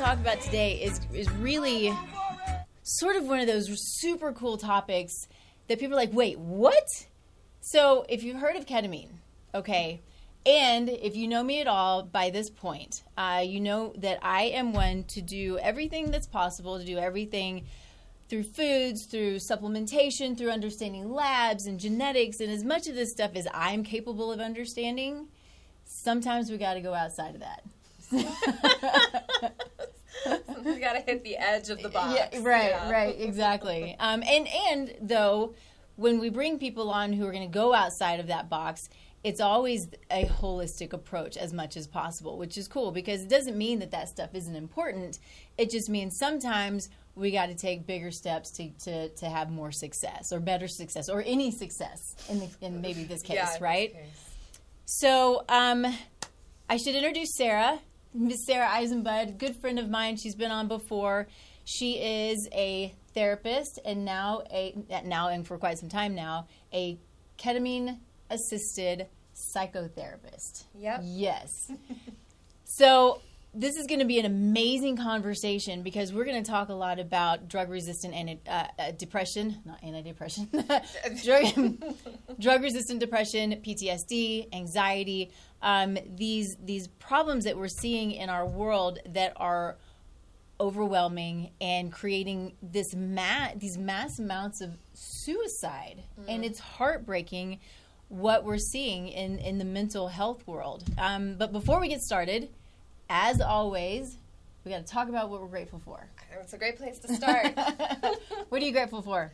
Talk about today is is really sort of one of those super cool topics that people are like, wait, what? So, if you've heard of ketamine, okay, and if you know me at all by this point, uh, you know that I am one to do everything that's possible, to do everything through foods, through supplementation, through understanding labs and genetics, and as much of this stuff as I'm capable of understanding, sometimes we got to go outside of that. You gotta hit the edge of the box. Yeah, right, Yeah. right, exactly. Um, and and though, when we bring people on who are going to go outside of that box, it's always a holistic approach as much as possible, which is cool because it doesn't mean that that stuff isn't important. It just means sometimes we got to take bigger steps to, to, to have more success or better success or any success in the, in maybe this case, Yeah, in this right? case. So, um, I should introduce Sarah, Miss Sarah Eisenbud, good friend of mine. She's been on before. She is a therapist and now a now and for quite some time now a ketamine assisted psychotherapist. Yep. Yes. so this is going to be an amazing conversation because we're going to talk a lot about drug resistant and uh, uh, depression, not antidepressant, drug, drug resistant depression, PTSD, anxiety, um, these these problems that we're seeing in our world that are overwhelming and creating this ma- these mass amounts of suicide. And it's heartbreaking what we're seeing in, in the mental health world. Um, but before we get started as always we got to talk about what we're grateful for It's a great place to start. what are you grateful for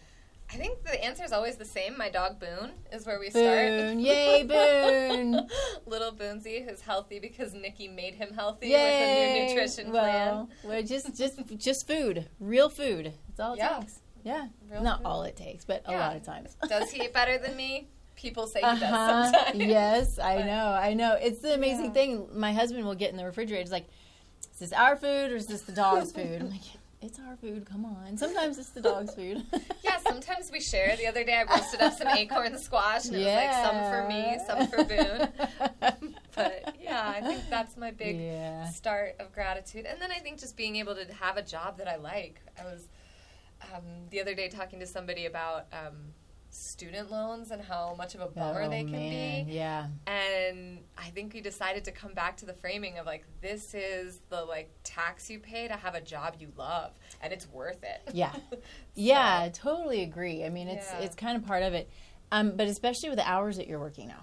I think the answer is always the same. My dog Boone is where we boone start. yay boone Little Boonsy, who's healthy because Nikki made him healthy yay with a new nutrition well, plan. well just just just food real food that's all it Yeah. takes yeah Real not food. all it takes but a lot of times Does he eat better than me? People say Uh-huh. does sometimes. Yes, I But- know. I know. It's the amazing Yeah. thing. My husband will get in the refrigerator. He's like, "Is this our food or is this the dog's food?" I'm like, "It's our food. Come on." Sometimes it's the dog's food. Yeah, sometimes we share. The other day I roasted up some acorn squash and it was like some for me, some for Boone. But yeah, I think that's my big Yeah. start of gratitude. And then I think just being able to have a job that I like. I was um, the other day talking to somebody about um, student loans and how much of a bummer Oh, they can man. be. Yeah. And I think we decided to come back to the framing of like this is the like tax you pay to have a job you love and it's worth it. Yeah. So- Yeah. I totally agree. I mean, it's Yeah. it's kind of part of it. Um, but especially with the hours that you're working now.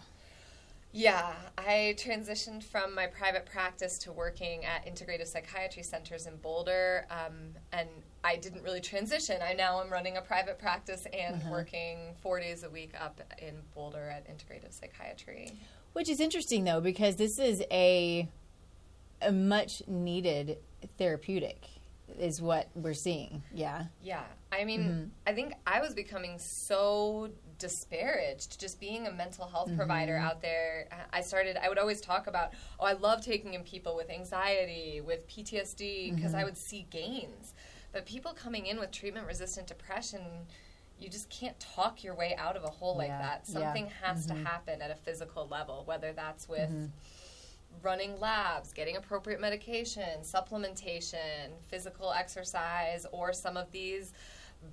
Yeah, I transitioned from my private practice to working at integrative psychiatry centers in Boulder, um, and I didn't really transition. I now am running a private practice and Uh-huh. working four days a week up in Boulder at integrative psychiatry. Which is interesting though, because this is a a much needed therapeutic, is what we're seeing. Yeah. Yeah, I mean, Mm-hmm. I think I was becoming so disparaged just being a mental health Mm-hmm. provider out there. I started, I would always talk about, oh, I love taking in people with anxiety, with PTSD, because Mm-hmm. I would see gains. But people coming in with treatment resistant depression, you just can't talk your way out of a hole like Yeah, that. yeah. Something has to happen at a physical level, whether that's with running labs, getting appropriate medication, supplementation, physical exercise, or some of these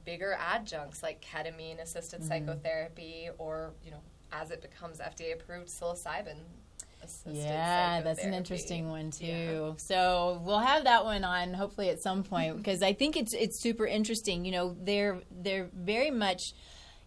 bigger adjuncts like ketamine assisted mm-hmm. psychotherapy or, you know, as it becomes FDA approved, psilocybin assisted Yeah, that's an interesting one too. Yeah. So we'll have that one on hopefully at some point because I think it's it's super interesting. You know, they're they're very much,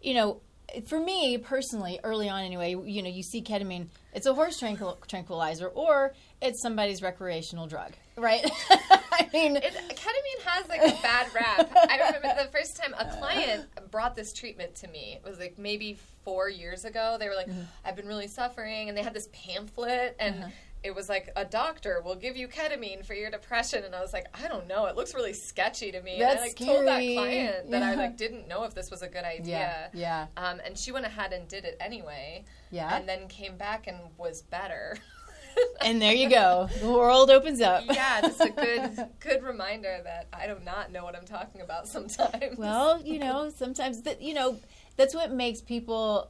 you know, for me personally, early on anyway, you know, you see ketamine, it's a horse tranquil- tranquilizer or it's somebody's recreational drug, right? I mean, It, ketamine has like a bad rap. I remember the first time a client brought this treatment to me. It was like maybe four years ago. They were like, Mm-hmm. "I've been really suffering," and they had this pamphlet, and Uh-huh. it was like, "A doctor will give you ketamine for your depression." And I was like, "I don't know. It looks really sketchy to me." That's and I like told that scary. client that I like didn't know if this was a good idea. yeah, yeah, Um, and she went ahead and did it anyway, yeah. and then came back and was better. And there you go. The world opens up. yeah, just a good good reminder that I do not know what I'm talking about sometimes. Well, you know, sometimes that you know that's what makes people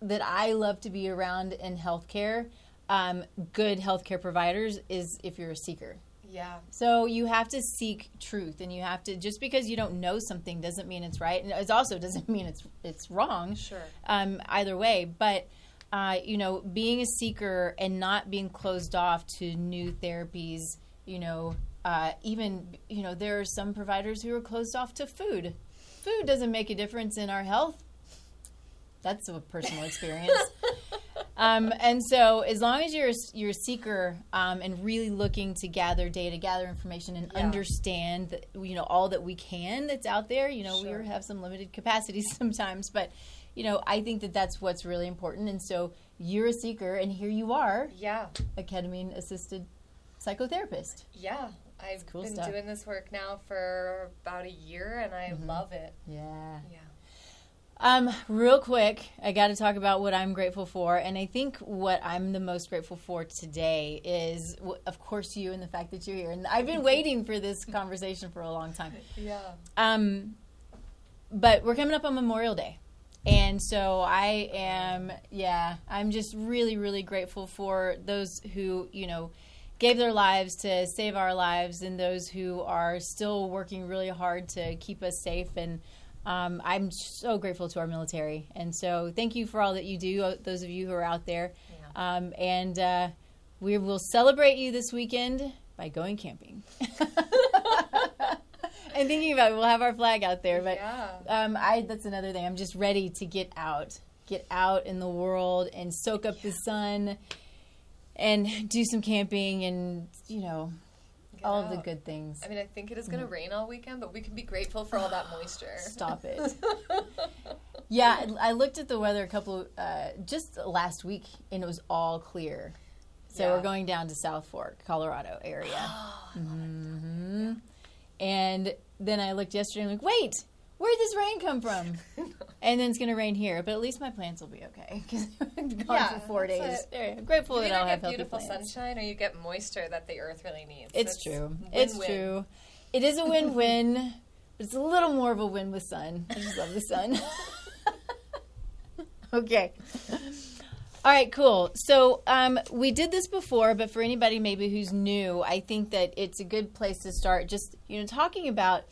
that I love to be around in healthcare, um, good healthcare providers, is if you're a seeker. yeah, So you have to seek truth, and you have to just because you don't know something doesn't mean it's right, and it also doesn't mean it's it's wrong. sure. Um, either way, but. Uh, you know, being a seeker and not being closed off to new therapies, you know, uh, even, you know, there are some providers who are closed off to food. Food doesn't make a difference in our health. That's a personal experience. um, and so, as long as you're a, you're a seeker um, and really looking to gather data, gather information, and Yeah. understand, that, you know, all that we can that's out there. You know, Sure. we have some limited capacities sometimes, but you know, I think that that's what's really important. And so, you're a seeker, and here you are, Yeah, a ketamine assisted psychotherapist. yeah. I've cool been stuff. doing this work now for about a year, and I Mm-hmm. love it. Yeah. Yeah. Um, real quick, I got to talk about what I'm grateful for, and I think what I'm the most grateful for today is, of course, you and the fact that you're here. And I've been waiting for this conversation for a long time. Yeah. Um, but we're coming up on Memorial Day. And so I am, yeah, I'm just really, really grateful for those who, you know, gave their lives to save our lives and those who are still working really hard to keep us safe. And um, I'm so grateful to our military. And so thank you for all that you do, uh, those of you who are out there. Um, and uh, we will celebrate you this weekend by going camping. and thinking about it, we'll have our flag out there. But yeah. um, I that's another thing. I'm just ready to get out, get out in the world and soak up the sun, and do some camping and you know all of the good things. I mean, I think it is going to rain all weekend, but we can be grateful for all that moisture. Stop it. Yeah, I I looked at the weather a couple uh, just last week, and it was all clear. So Yeah. we're going down to South Fork, Colorado area. hmm And then I looked yesterday and I'm like, wait, where'd this rain come from? and then it's going to rain here, but at least my plants will be okay because gone Yeah, for four days. that's it. There, I'm grateful You that I'll have beautiful plants. sunshine or you get moisture that the earth really needs. It's That's true. It's win-win. true. It is a win-win, but it's a little more of a win with sun. I just love the sun. okay. All right, cool. So um, we did this before, but for anybody maybe who's new, I think that it's a good place to start. Just you know, talking about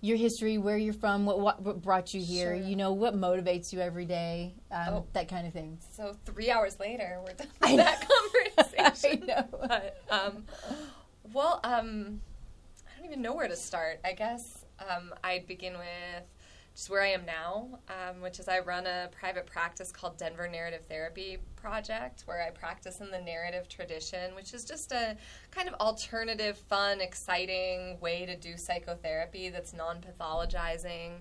your history, where you're from, what, what, what brought you here. Sure. You know, what motivates you every day, um, Oh. that kind of thing. So three hours later, we're done with that conversation. I know. But, um, well, um, I don't even know where to start. I guess um, I'd begin with just where I am now, um, which is I run a private practice called Denver Narrative Therapy Project, where I practice in the narrative tradition, which is just a kind of alternative, fun, exciting way to do psychotherapy that's non pathologizing.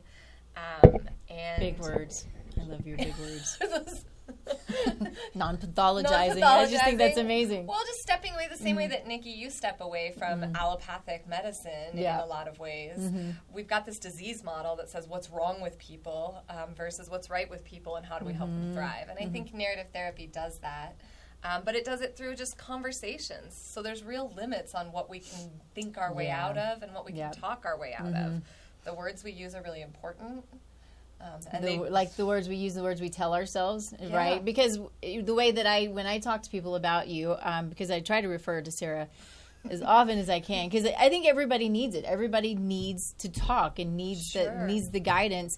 Um, and Big words. I love your big words. words. Non-pathologizing. I just think that's amazing. Well, just stepping away the same way mm-hmm. that Nikki, you step away from mm-hmm. allopathic medicine Yeah. in a lot of ways. Mm-hmm. We've got this disease model that says what's wrong with people um, versus what's right with people and how do we help them thrive. And I think narrative therapy does that. Um, but it does it through just conversations. So there's real limits on what we can think our way Yeah. out of and what we Yep. can talk our way out of. The words we use are really important. Um, the, they, like the words we use, the words we tell ourselves, Yeah. right? Because the way that I, when I talk to people about you, um, because I try to refer to Sarah as often as I can, because I think everybody needs it. Everybody needs to talk and needs Sure. the needs the guidance.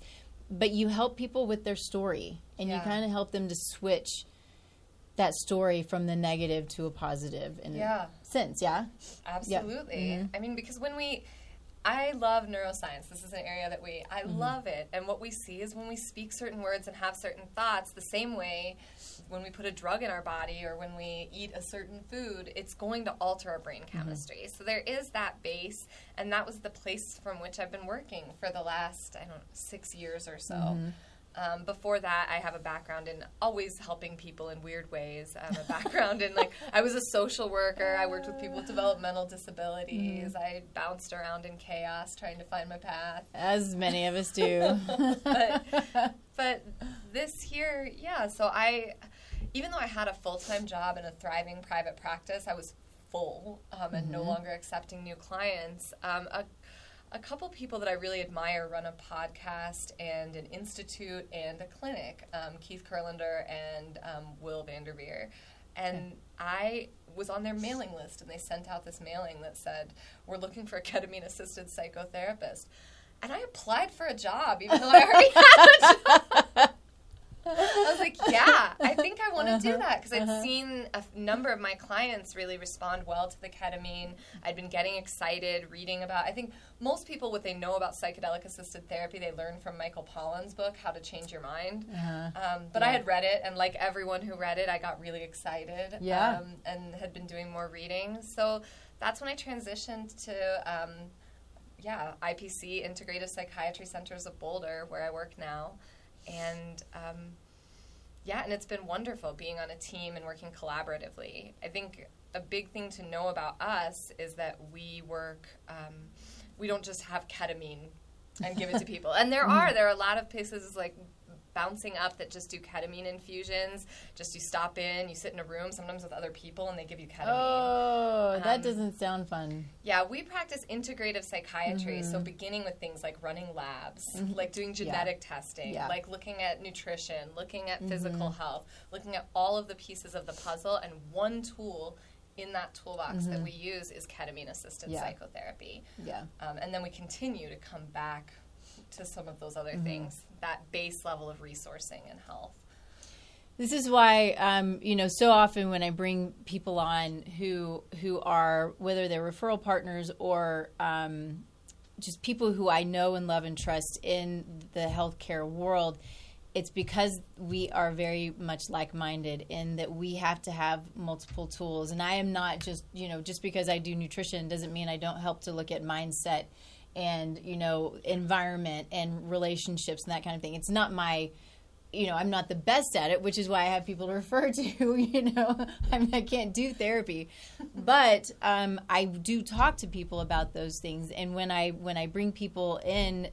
But you help people with their story, and you kind of help them to switch that story from the negative to a positive in Yeah. a sense. Yeah. Absolutely. Mm-hmm. I mean, because when we, I love neuroscience. This is an area that we, I Mm-hmm. love it. And what we see is when we speak certain words and have certain thoughts, the same way when we put a drug in our body or when we eat a certain food, it's going to alter our brain Mm-hmm. chemistry. So there is that base, and that was the place from which I've been working for the last, I don't know, six years or so. Mm-hmm. Um, before that, I have a background in always helping people in weird ways. I have a background in like I was a social worker. I worked with people with developmental disabilities. I bounced around in chaos trying to find my path. As many of us do. But but this year, yeah. So I, even though I had a full time job and a thriving private practice, I was full um, and no longer accepting new clients. Um, a, a couple people that I really admire run a podcast and an institute and a clinic, um, Keith Kurlander and um, Will Van Derveer. And I was on their mailing list, and they sent out this mailing that said, We're looking for a ketamine assisted psychotherapist. And I applied for a job, even though I already had a job. I was like, yeah, I think I want to do that because I'd seen a f- number of my clients really respond well to the ketamine. I'd been getting excited reading about. I think most people, what they know about psychedelic assisted therapy, they learn from Michael Pollan's book, How to Change Your Mind. Um, but I had read it, and like everyone who read it, I got really excited. Yeah. Um, and had been doing more reading. So that's when I transitioned to. Um, yeah, IPC, Integrative Psychiatry Centers of Boulder, where I work now. And um, yeah, and it's been wonderful being on a team and working collaboratively. I think a big thing to know about us is that we work, um, we don't just have ketamine and give it to people. And there are, there are a lot of places like bouncing up that just do ketamine infusions. Just you stop in, you sit in a room, sometimes with other people, and they give you ketamine. Oh, that Um, doesn't sound fun. Yeah, we practice integrative psychiatry. So, beginning with things like running labs, like doing genetic testing, Yeah. like looking at nutrition, looking at physical health, looking at all of the pieces of the puzzle. And one tool in that toolbox that we use is ketamine assisted Yeah. psychotherapy. Yeah. Um, and then we continue to come back to some of those Mm-hmm. other things, that base level of resourcing and health. This is why, um, you know, so often when I bring people on who who are whether they're referral partners or um, just people who I know and love and trust in the healthcare world, it's because we are very much like minded in that we have to have multiple tools. And I am not just, you know, just because I do nutrition doesn't mean I don't help to look at mindset and, you know, environment and relationships and that kind of thing. It's not my you know, I'm not the best at it, which is why I have people to refer to. You know, I'm, I can't do therapy, but um, I do talk to people about those things. And when I when I bring people in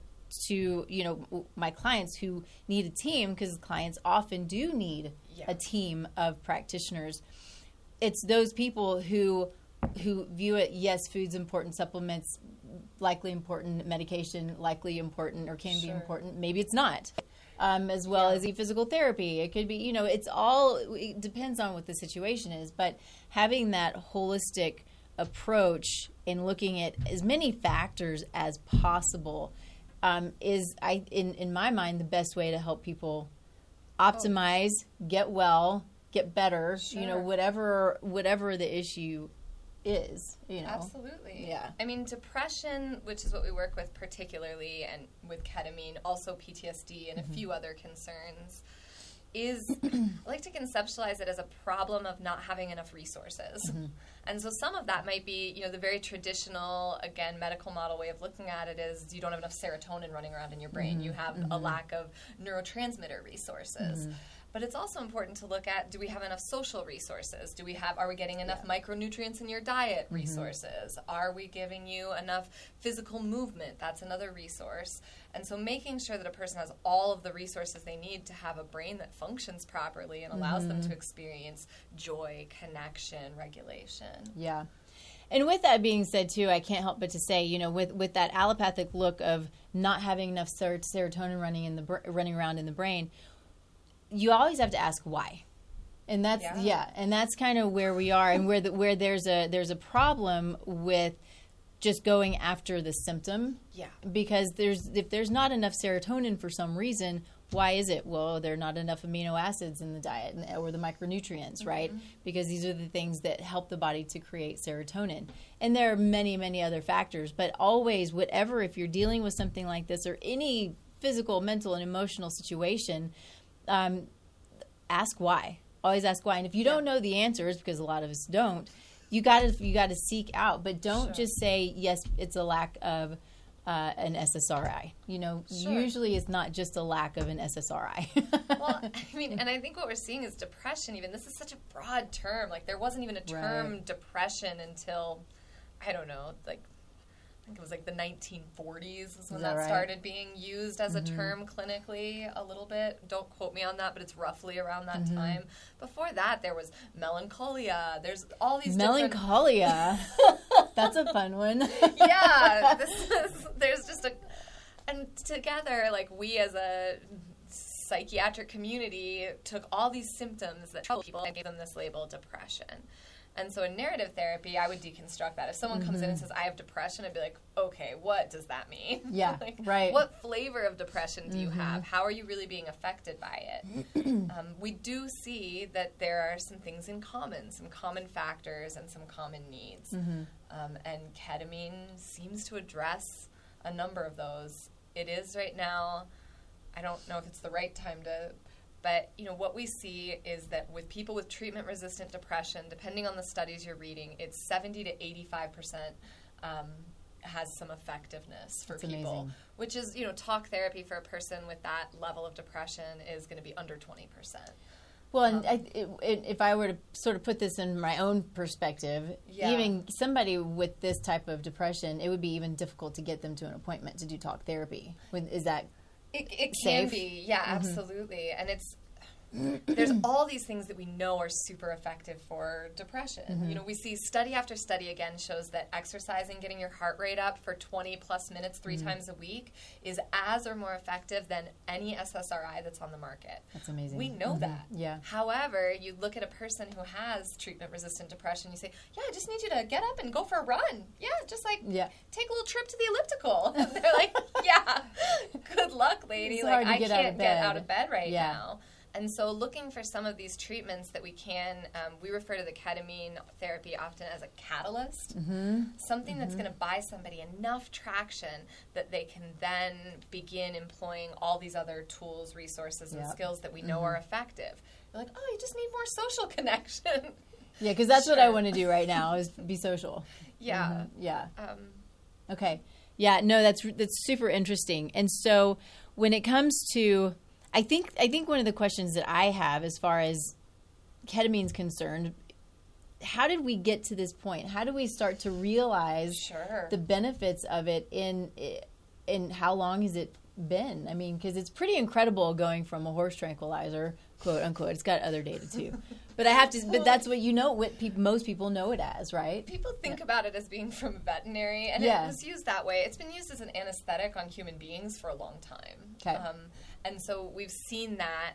to you know my clients who need a team, because clients often do need Yeah. a team of practitioners. It's those people who who view it. Yes, food's important, supplements likely important, medication likely important, or can be important. Maybe it's not um, as well as e physical therapy. It could be, you know, it's all, it depends on what the situation is. But having that holistic approach and looking at as many factors as possible um, is, I, in, in my mind, the best way to help people optimize, get well, get better, you know, whatever, whatever the issue is. You know, Absolutely. Yeah. I mean, depression, which is what we work with particularly, and with ketamine, also PTSD and Mm-hmm. a few other concerns, is I like to conceptualize it as a problem of not having enough resources. Mm-hmm. And so some of that might be, you know, the very traditional, again, medical model way of looking at it is you don't have enough serotonin running around in your brain. Mm-hmm. You have a lack of neurotransmitter resources. But it's also important to look at do we have enough social resources? Do we have are we getting enough micronutrients in your diet mm-hmm. resources? Are we giving you enough physical movement? That's another resource. And so making sure that a person has all of the resources they need to have a brain that functions properly and allows them to mm-hmm. experience joy, connection, regulation. Yeah. And with that being said, too, I can't help but to say, you know, with, with that allopathic look of not having enough ser- serotonin running in the br- running around in the brain, you always have to ask why, and that's yeah, Yeah. and that's kind of where we are, and where the, where there's a there's a problem with just going after the symptom. Yeah. because there's if there's not enough serotonin for some reason why is it? Well there are not enough amino acids in the diet or the micronutrients mm-hmm. right? Because these are the things that help the body to create serotonin. And there are many many other factors but always whatever if you're dealing with something like this or any physical mental and emotional situation um, ask why always ask why and if you don't know the answers because a lot of us don't you got to you got to seek out but don't Sure. just say yes it's a lack of uh, an SSRI. You know, Sure. usually it's not just a lack of an SSRI. well, I mean, and I think what we're seeing is depression. Even this is such a broad term. Like there wasn't even a term Right. depression until I don't know, like think it was like the 1940s was when Is that that right? started being used as a mm-hmm. term clinically a little bit. Don't quote me on that, but it's roughly around that mm-hmm. time. Before that, there was melancholia. There's all these different Melancholia. That's a fun one. yeah, this is, there's just a, and together, like we as a psychiatric community took all these symptoms that trouble people and gave them this label, depression. And so in narrative therapy, I would deconstruct that. If someone comes in and says, I have depression, I'd be like, okay, what does that mean? Mm-hmm. Yeah, like, right. Mm-hmm. What flavor of depression do you have? How are you really being affected by it? um, we do see that there are some things in common, some common factors and some common needs. Mm-hmm. Um, and ketamine seems to address a number of those. It is right now. I don't know if it's the right time to, but you know what we see is that with people with treatment-resistant depression, depending on the studies you're reading, it's 70 to 85 percent um, has some effectiveness for That's people, amazing. which is you know talk therapy for a person with that level of depression is going to be under 20 percent. Well, and I, it, it, if I were to sort of put this in my own perspective, Yeah. even somebody with this type of depression, it would be even difficult to get them to an appointment to do talk therapy. Is that It, it Safe. can be, yeah, mm-hmm. absolutely. And it's there's all these things that we know are super effective for depression. You mm-hmm. know, we see study after study again shows that exercising, getting your heart rate up for 20 plus minutes 3 mm-hmm. times a week is as or more effective than any SSRI that's on the market. that's amazing? We know mm-hmm. that. Yeah. However, you look at a person who has treatment resistant depression, you say, Yeah, I just need you to get up and go for a run. Yeah, just like Yeah. take a little trip to the elliptical. And they're like, Yeah, good luck, lady. It's like I get can't get out of bed right Yeah. now. And so, looking for some of these treatments that we can, um, we refer to the ketamine therapy often as a catalyst, Mm-hmm. something that's going to buy somebody enough traction that they can then begin employing all these other tools, resources, and Yep. skills that we know are effective. You're like, oh, you just need more social connection. Yeah, because that's what I want to do right now is be social. yeah. Yeah. Um, Okay. Yeah, no, that's that's super interesting. And so when it comes to I think I think one of the questions that I have as far as ketamine's concerned, how did we get to this point? How do we start to realize sure. the benefits of it in in how long has it been? I mean, because it's pretty incredible going from a horse tranquilizer, quote unquote. It's got other data too, but I have to. But that's what you know. What most people know it as, right? People think about it as being from a veterinary, and Yeah. it was used that way. It's been used as an anesthetic on human beings for a long time. 'Kay. Um, and so we've seen that.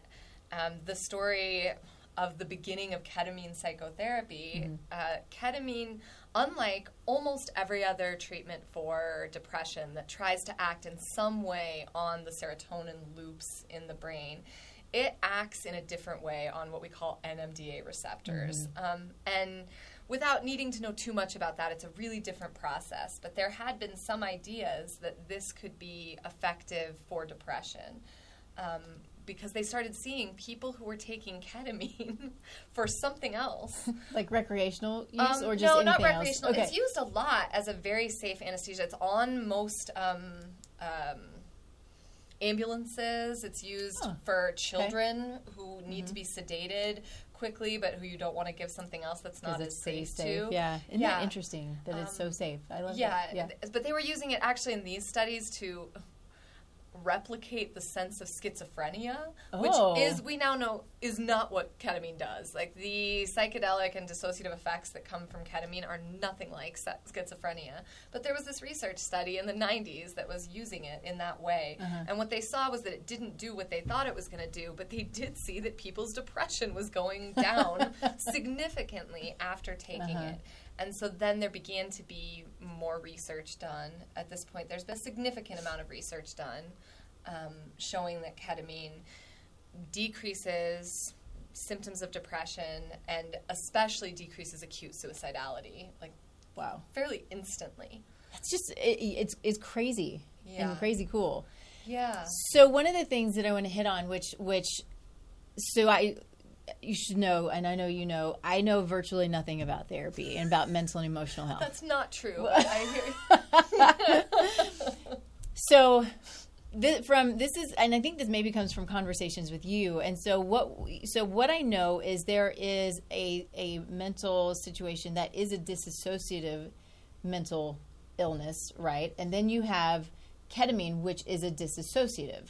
Um, the story of the beginning of ketamine psychotherapy, uh, ketamine, unlike almost every other treatment for depression that tries to act in some way on the serotonin loops in the brain, it acts in a different way on what we call NMDA receptors. Um, and without needing to know too much about that, it's a really different process. But there had been some ideas that this could be effective for depression. Um, because they started seeing people who were taking ketamine for something else. Like recreational use Um, or just no, not recreational. Okay. It's used a lot as a very safe anesthesia. It's on most um, um, ambulances. It's used Huh. for children who need to be sedated quickly, but who you don't want to give something else that's not as pretty safe, to. Yeah. Isn't Yeah. that interesting that it's so Um, safe? I love Yeah, that. Yeah. but they were using it actually in these studies to replicate the sense of schizophrenia, which Oh. is we now know is not what ketamine does. Like the psychedelic and dissociative effects that come from ketamine are nothing like schizophrenia. But there was this research study in the 90s that was using it in that way. Uh-huh. And what they saw was that it didn't do what they thought it was going to do, but they did see that people's depression was going down significantly after taking Uh-huh. it. And so then there began to be more research done. At this point, there's been a significant amount of research done um, showing that ketamine decreases symptoms of depression and especially decreases acute suicidality, like Wow. fairly instantly. It's just it, it's it's crazy Yeah. and crazy cool. Yeah. So one of the things that I want to hit on, which which, so I, you should know, and I know you know, I know virtually nothing about therapy and about mental and emotional health. That's not true. I hear. So, th- from this is, and I think this maybe comes from conversations with you. And so what, so what I know is there is a a mental situation that is a disassociative mental illness, right? And then you have ketamine, which is a dissociative.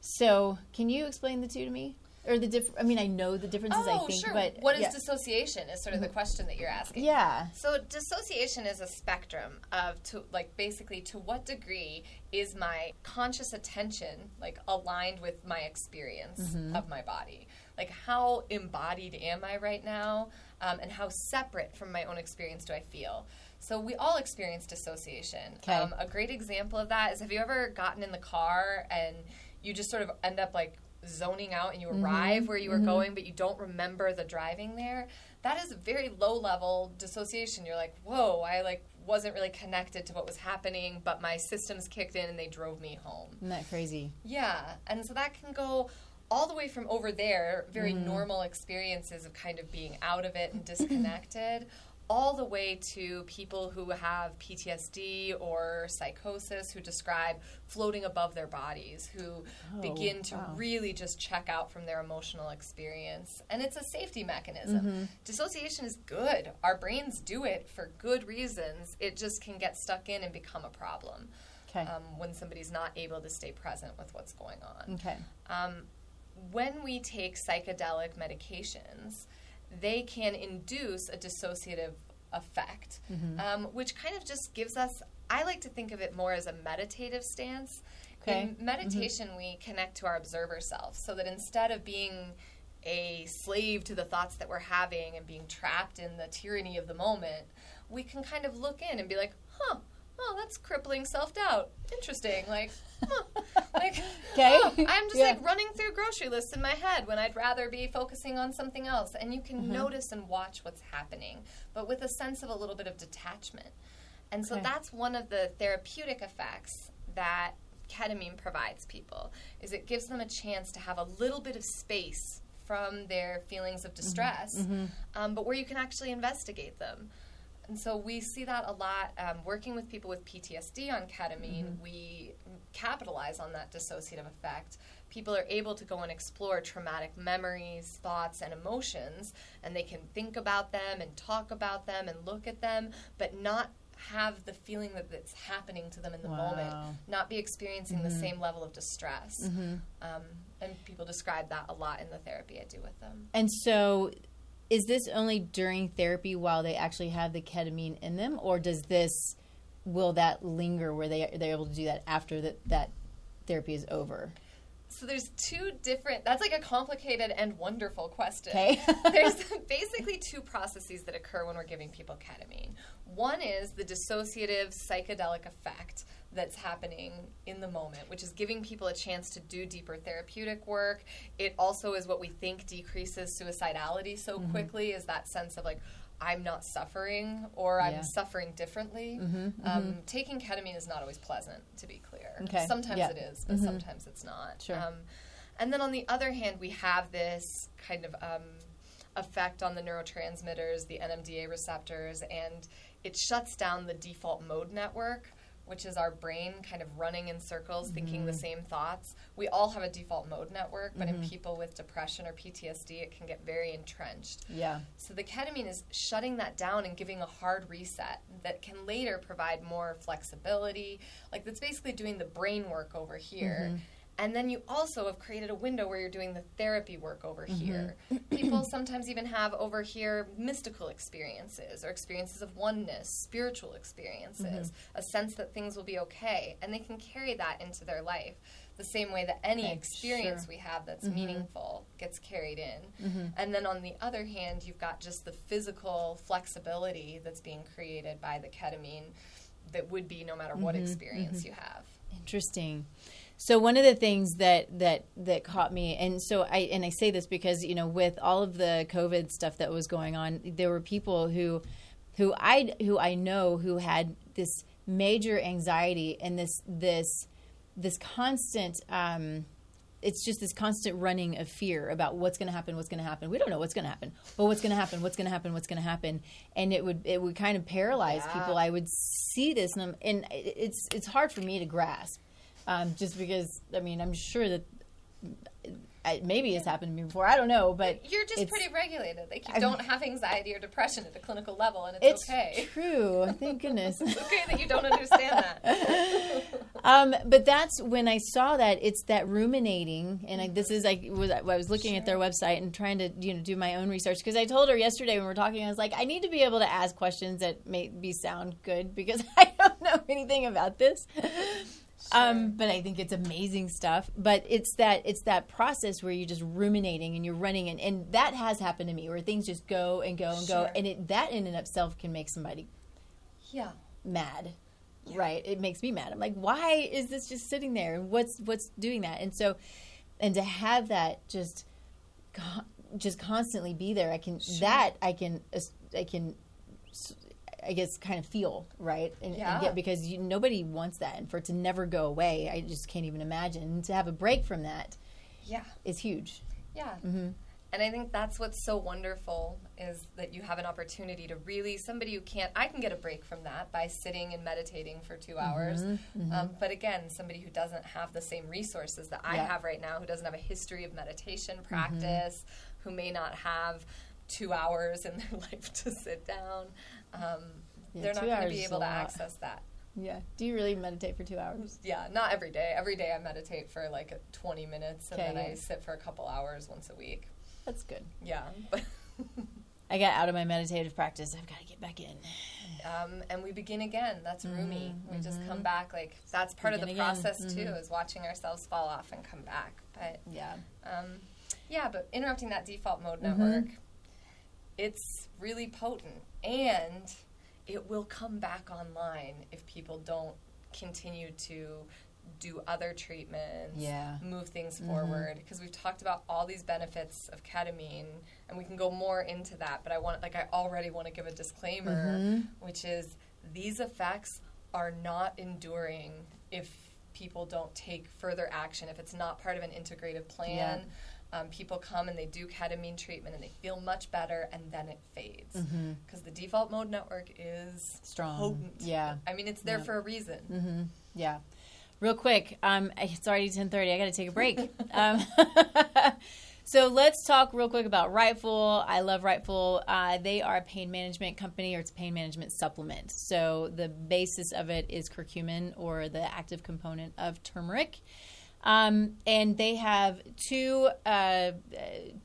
So, can you explain the two to me, or the diff? I mean, I know the differences. I oh, think, sure. but what is yeah. dissociation? Is sort of the question that you're asking. Yeah. So dissociation is a spectrum of to like basically to what degree is my conscious attention like aligned with my experience Mm-hmm. of my body? Like how embodied am I right now, um, and how separate from my own experience do I feel? So we all experience dissociation. 'Kay. Um, a great example of that is have you ever gotten in the car and you just sort of end up like zoning out and you Mm-hmm. arrive where you were going but you don't remember the driving there that is a very low level dissociation you're like whoa i like wasn't really connected to what was happening but my systems kicked in and they drove me home Isn't that crazy? yeah and so that can go all the way from over there very normal experiences of kind of being out of it and disconnected all the way to people who have PTSD or psychosis who describe floating above their bodies, who Oh, begin to wow. really just check out from their emotional experience. And it's a safety mechanism. Mm-hmm. Dissociation is good. Our brains do it for good reasons. It just can get stuck in and become a problem um, when somebody's not able to stay present with what's going on. okay. Um, when we take psychedelic medications, they can induce a dissociative effect, Mm-hmm. um, which kind of just gives us, I like to think of it more as a meditative stance. Okay. Mm-hmm. In meditation, we connect to our observer self so that instead of being a slave to the thoughts that we're having and being trapped in the tyranny of the moment, we can kind of look in and be like, huh, oh, that's crippling self doubt. Interesting. Like, huh. like, Okay. huh, I'm just Yeah. like running through grocery lists in my head when I'd rather be focusing on something else. And you Mm-hmm. can notice and watch what's happening, but with a sense of a little bit of detachment. And so Okay. that's one of the therapeutic effects that ketamine provides people is it gives them a chance to have a little bit of space from their feelings of distress, Um, but where you can actually investigate them. And so we see that a lot um, working with people with PTSD on ketamine. We capitalize on that dissociative effect. People are able to go and explore traumatic memories, thoughts, and emotions, and they can think about them and talk about them and look at them, but not have the feeling that it's happening to them in the moment, not be experiencing the same level of distress. Um, and people describe that a lot in the therapy I do with them. And so, is this only during therapy while they actually have the ketamine in them, or does this will that linger where they they're able to do that after that that therapy is over? So there's two different. That's like a complicated and wonderful question. Okay. there's basically two processes that occur when we're giving people ketamine. One is the dissociative psychedelic effect that's happening in the moment, which is giving people a chance to do deeper therapeutic work. It also is what we think decreases suicidality so quickly, is that sense of like, I'm not suffering or I'm Yeah. suffering differently. Mhm, Um, taking ketamine is not always pleasant, to be clear. Okay, Sometimes yeah. it is, but Mhm. sometimes it's not. Sure. Um, and then on the other hand, we have this kind of um, effect on the neurotransmitters, the NMDA receptors, and it shuts down the default mode network, which is our brain kind of running in circles, thinking Mm-hmm. the same thoughts. We all have a default mode network, but in people with depression or PTSD, it can get very entrenched. Yeah. So the ketamine is shutting that down and giving a hard reset that can later provide more flexibility. Like that's basically doing the brain work over here. And then you also have created a window where you're doing the therapy work over mm-hmm. here. People sometimes even have over here mystical experiences or experiences of oneness, spiritual experiences, mm-hmm. a sense that things will be okay. And they can carry that into their life the same way that any experience sure. we have that's mm-hmm. meaningful gets carried in. And then on the other hand, you've got just the physical flexibility that's being created by the ketamine that would be no matter what experience you have. Interesting. So one of the things that that that caught me, and so I and I say this because you know with all of the COVID stuff that was going on, there were people who who I who I know who had this major anxiety and this this this constant. Um, it's just this constant running of fear about what's going to happen, what's going to happen. We don't know what's going to happen. Well, what's going to happen? What's going to happen? What's going to happen? And it would it would kind of paralyze Yeah. people. I would see this, and, and it's it's hard for me to grasp, um, just because I mean I'm sure that I, maybe it's happened to me before. I don't know, but You're just pretty regulated. Like you I'm- don't have anxiety or depression at a clinical level, and it's, it's okay. true. Thank goodness. It's okay that you don't understand that. Um, but that's when I saw that it's that ruminating, and I, this is I was I was looking at their website and trying to you know do my own research because I told her yesterday when we were talking I was like I need to be able to ask questions that may be sound good because I don't know anything about this. Um, but I think it's amazing stuff. But it's that it's that process where you're just ruminating and you're running, and, and that has happened to me where things just go and go and go, and it that in and of itself can make somebody Yeah. mad right? It makes me mad. I'm like why is this just sitting there? And what's what's doing that? And so and to have that just just constantly be there i can that i can i can i guess kind of feel right and, and Yeah. get because you, nobody wants that and for it to never go away i just can't even imagine and to have a break from that Yeah. is huge Yeah. Mm-hmm. And I think that's what's so wonderful is that you have an opportunity to really somebody who can't. I can get a break from that by sitting and meditating for two hours. Um, but again, somebody who doesn't have the same resources that I Yeah. have right now, who doesn't have a history of meditation practice, who may not have two hours in their life to sit down, um, Yeah, they're not going to be able to access that. yeah do you really meditate for two hours Yeah, not every day. Every day I meditate for like 20 minutes and Okay, then. I sit for a couple hours once a week. that's good Yeah. I got out of my meditative practice i've got to get back in um, and we begin again. That's Rumi. We just come back. Like that's part of the Mm-hmm. Process too, is watching ourselves fall off and come back. But yeah um, yeah, but interrupting that default mode Mm-hmm. network, it's really potent, and it will come back online if people don't continue to do other treatments, Yeah. move things Mm-hmm. forward. Because we've talked about all these benefits of ketamine, and we can go more into that. But I want, like, I already want to give a disclaimer, Mm-hmm. which is these effects are not enduring if people don't take further action. If it's not part of an integrative plan, um, people come and they do ketamine treatment and they feel much better, and then it fades because the default mode network is Mm-hmm. Strong. potent. Yeah. I mean it's there Yeah. for a reason. Mm-hmm. Yeah. Real quick, um, it's already ten thirty. I got to take a break. um, so let's talk real quick about Rightful. I love Rightful. Uh, they are a pain management company, or it's a pain management supplement. So the basis of it is curcumin, or the active component of turmeric. Um, and they have two uh,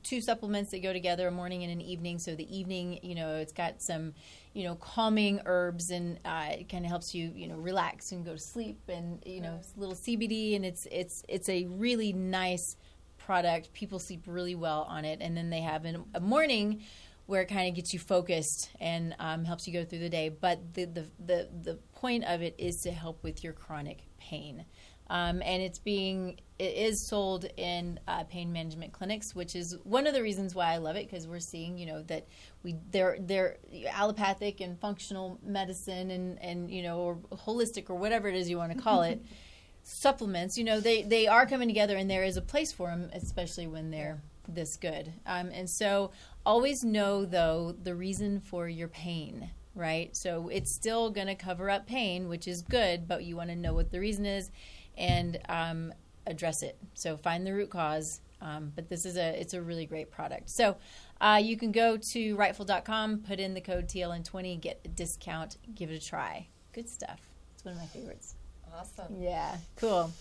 two supplements that go together, a morning and an evening. So the evening, you know, it's got some, you know, calming herbs, and uh, it kind of helps you, you know, relax and go to sleep, and you know, it's a little CBD, and it's it's it's a really nice product. People sleep really well on it, and then they have an, a morning where it kind of gets you focused and um, helps you go through the day. But the, the the the point of it is to help with your chronic pain. Um, and it's being it is sold in uh, pain management clinics, which is one of the reasons why I love it because we're seeing you know that we they're they're allopathic and functional medicine and and you know or holistic or whatever it is you want to call it supplements. You know they they are coming together and there is a place for them, especially when they're this good. Um, and so always know though the reason for your pain right? So it's still going to cover up pain, which is good, but you want to know what the reason is and um, address it. So find the root cause. Um, but this is a it's a really great product. So uh, you can go to rightful.com, put in the code TLN20, get a discount, give it a try. Good stuff. It's one of my favorites. Awesome. Yeah, cool.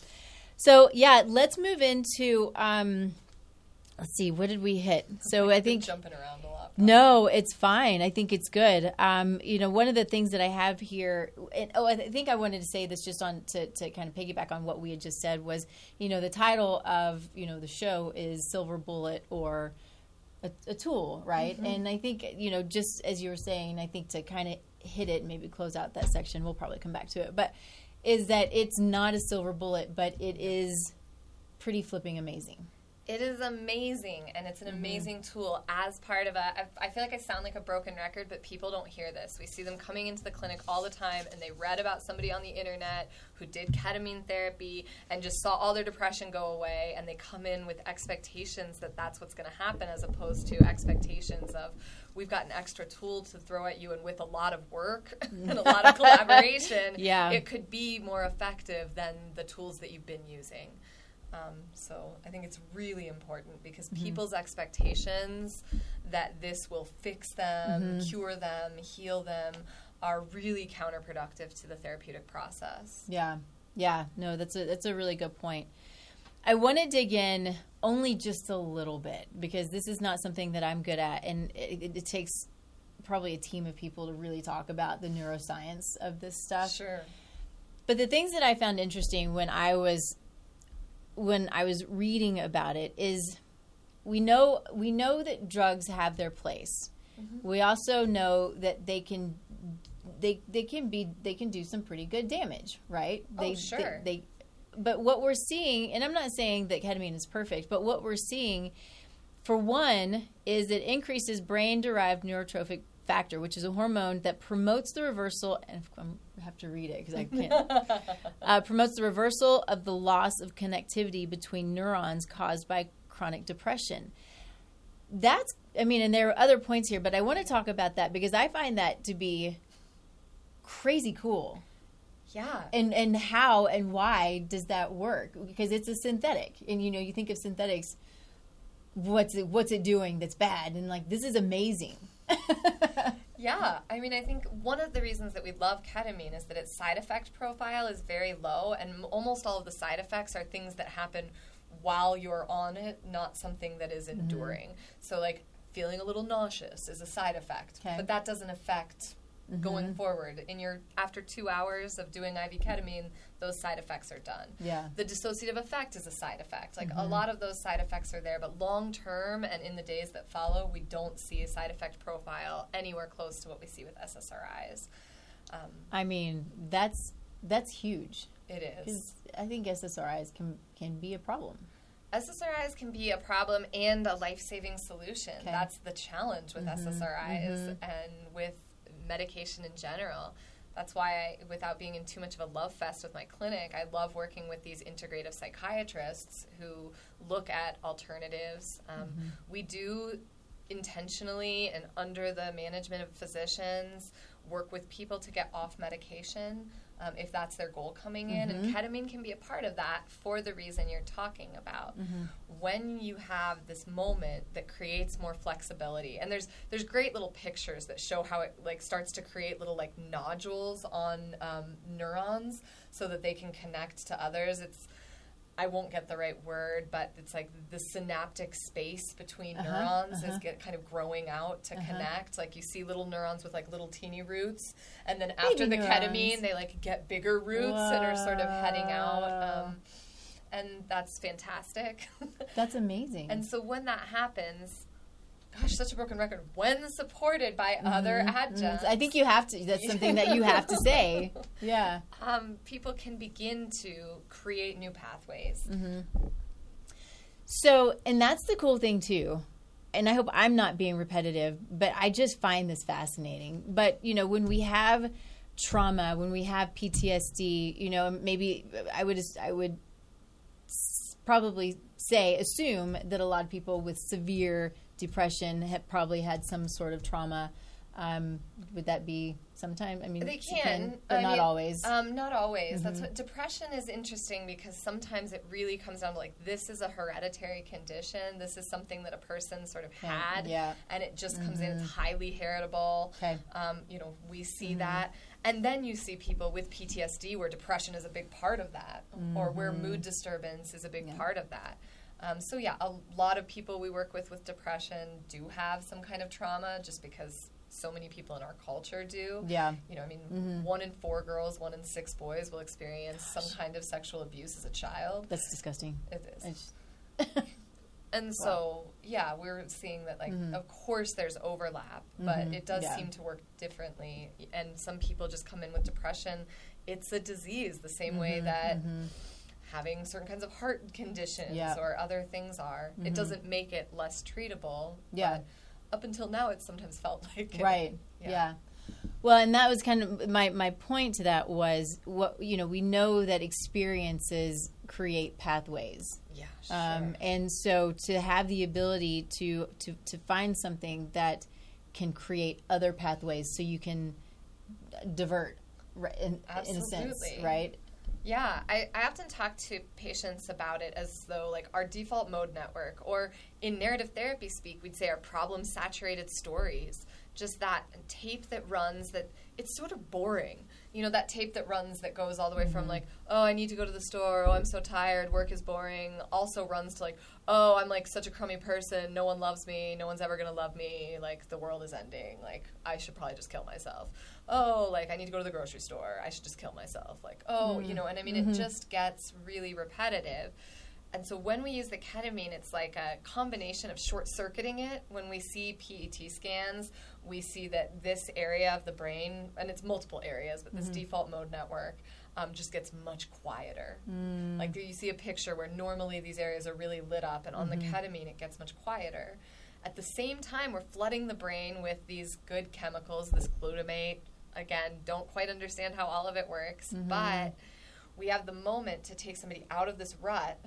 So yeah, let's move into um, let's see, what did we hit? So I think jumping around a lot. no, it's fine. I think it's good. Um, you know, one of the things that I have here, and, oh, I th- think I wanted to say this just on to, to kind of piggyback on what we had just said was, you know, the title of you know the show is Silver Bullet or a, a tool, right? And I think you know, just as you were saying, I think to kind of hit it, maybe close out that section. We'll probably come back to it, but is that it's not a silver bullet, but it is pretty flipping amazing. It is amazing, and it's an Mm-hmm. amazing tool as part of a. I, I feel like I sound like a broken record, but people don't hear this. We see them coming into the clinic all the time, and they read about somebody on the internet who did ketamine therapy and just saw all their depression go away, and they come in with expectations that that's what's going to happen, as opposed to expectations of we've got an extra tool to throw at you, and with a lot of work and a lot of collaboration, Yeah. it could be more effective than the tools that you've been using. Um, so I think it's really important because people's expectations that this will fix them, cure them, heal them are really counterproductive to the therapeutic process. Yeah, yeah. No, that's a that's a really good point. I want to dig in only just a little bit because this is not something that I'm good at, and it, it, it takes probably a team of people to really talk about the neuroscience of this stuff. Sure. But the things that I found interesting when I was when I was reading about it is we know we know that drugs have their place. Mm-hmm. We also know that they can they they can be they can do some pretty good damage, right? Oh, they, sure. They, they but what we're seeing, and I'm not saying that ketamine is perfect, but what we're seeing for one is it increases brain derived neurotrophic factor, which is a hormone that promotes the reversal. And I'm, have to read it because I can't. uh, promotes the reversal of the loss of connectivity between neurons caused by chronic depression. That's, I mean, and there are other points here, but I want to talk about that because I find that to be crazy cool. Yeah. And and how and why does that work? Because it's a synthetic, and you know, you think of synthetics. What's it, what's it doing that's bad? And like this is amazing. Yeah, I mean, I think one of the reasons that we love ketamine is that its side effect profile is very low, and m- almost all of the side effects are things that happen while you're on it, not something that is mm-hmm. enduring. So, like feeling a little nauseous is a side effect, Okay. but that doesn't affect going mm-hmm. forward. In your after two hours of doing IV ketamine, those side effects are done. Yeah. The dissociative effect is a side effect. Like a mm-hmm. lot of those side effects are there, but long term and in the days that follow, we don't see a side effect profile anywhere close to what we see with SSRIs. Um, I mean, that's that's huge it is. I think SSRIs can can be a problem. SSRIs can be a problem and a life saving solution. Okay. That's the challenge with mm-hmm. SSRIs and with medication in general. That's why, I, without being in too much of a love fest with my clinic, I love working with these integrative psychiatrists who look at alternatives. Um, We do intentionally and under the management of physicians work with people to get off medication um, if that's their goal coming in. And ketamine can be a part of that for the reason you're talking about. When you have this moment that creates more flexibility, and there's there's great little pictures that show how it like starts to create little like nodules on um, neurons so that they can connect to others. It's I won't get the right word, but it's like the synaptic space between Uh-huh, neurons uh-huh. is get kind of growing out to Uh-huh. connect. Like you see little neurons with like little teeny roots, and then after the neurons. ketamine, they like get bigger roots and are sort of heading out. Um, and that's fantastic. That's amazing. and so when that happens, gosh, such a broken record. When supported by other mm-hmm. adjuncts, mm-hmm. I think you have to. That's something that you have to say. Yeah. um, people can begin to create new pathways. Mm-hmm. So, and that's the cool thing too. And I hope I'm not being repetitive, but I just find this fascinating. But, you know, when we have trauma, when we have PTSD, you know, maybe I would I would probably say assume that a lot of people with severe depression have probably had some sort of trauma. Um, would that be sometime? I mean, They can, but I not mean, always. Mm-hmm. Um, not always. That's what depression is interesting because sometimes it really comes down to like this is a hereditary condition. This is something that a person sort of had, yeah. Mm-hmm. and it just comes in. It's highly heritable. Okay. Um, you know, we see Mm-hmm. that, and then you see people with PTSD where depression is a big part of that, or where Mm-hmm. mood disturbance is a big part of that. Um, so yeah, a lot of people we work with with depression do have some kind of trauma, just because so many people in our culture do. yeah. You know, I mean, Mm-hmm. one in four girls, one in six boys will experience some kind of sexual abuse as a child. That's disgusting. It is. And so, yeah, we're seeing that, like, of course there's overlap, but it does Mm-hmm. Yeah. seem to work differently. And some people just come in with depression. It's a disease, the same way Mm-hmm, that having certain kinds of heart conditions. Mm-hmm. or other things are. It doesn't make it less treatable. Yeah. But up until now, it's sometimes felt like it. right Yeah. yeah. well and that was kind of my my point to that was what you know we know that experiences create pathways Yeah, sure. um, and so to have the ability to to to find something that can create other pathways so you can divert right, in, in a sense right Yeah, I, I often talk to patients about it as though, like, our default mode network, or in narrative therapy speak, we'd say our problem saturated stories. Just that tape that runs that it's sort of boring. You know, that tape that runs that goes all the way from, mm-hmm. like, oh, I need to go to the store, oh, I'm so tired, work is boring, also runs to, like, oh, I'm like such a crummy person, no one loves me, no one's ever gonna love me, like, the world is ending, like, I should probably just kill myself. Oh, like, I need to go to the grocery store, I should just kill myself. Like, oh, you mm-hmm. know, and I mean, it mm-hmm. just gets really repetitive. And so when we use the ketamine, it's like a combination of short circuiting it. When we see PET scans, we see that this area of the brain, and it's multiple areas, but this mm-hmm. default mode network um, just gets much quieter. Mm. Like you see a picture where normally these areas are really lit up, and on the mm-hmm. ketamine, it gets much quieter. At the same time, we're flooding the brain with these good chemicals, this glutamate. Again, don't quite understand how all of it works, mm-hmm. but we have the moment to take somebody out of this rut.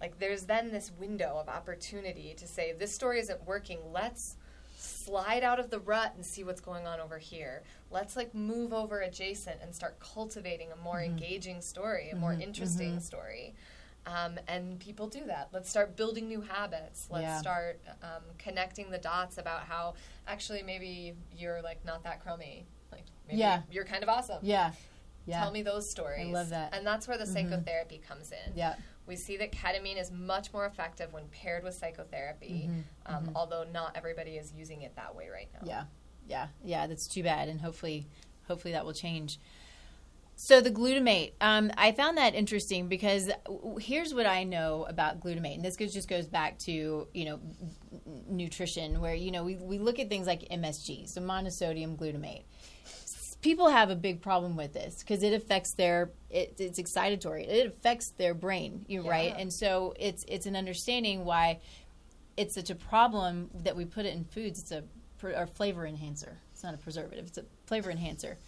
Like, there's then this window of opportunity to say, this story isn't working. Let's slide out of the rut and see what's going on over here. Let's like move over adjacent and start cultivating a more engaging story, a more interesting story. Um, and people do that. Let's start building new habits. Let's Yeah. start um, connecting the dots about how actually maybe you're like not that crummy. Like maybe Yeah. you're kind of awesome. yeah yeah Tell me those stories. I love that. Mm-hmm. And that's where the psychotherapy comes in. yeah We see that ketamine is much more effective when paired with psychotherapy, um, although not everybody is using it that way right now. Mm-hmm. Yeah, yeah, yeah. That's too bad, and hopefully, hopefully that will change. So the glutamate, um, I found that interesting because here's what I know about glutamate, and this goes, just goes back to you know nutrition, where you know we we look at things like MSG, so monosodium glutamate. People have a big problem with this because it affects their it, it's excitatory. It affects their brain, you right, and so it's it's an understanding why it's such a problem that we put it in foods. It's a or flavor enhancer. It's not a preservative. It's a flavor enhancer.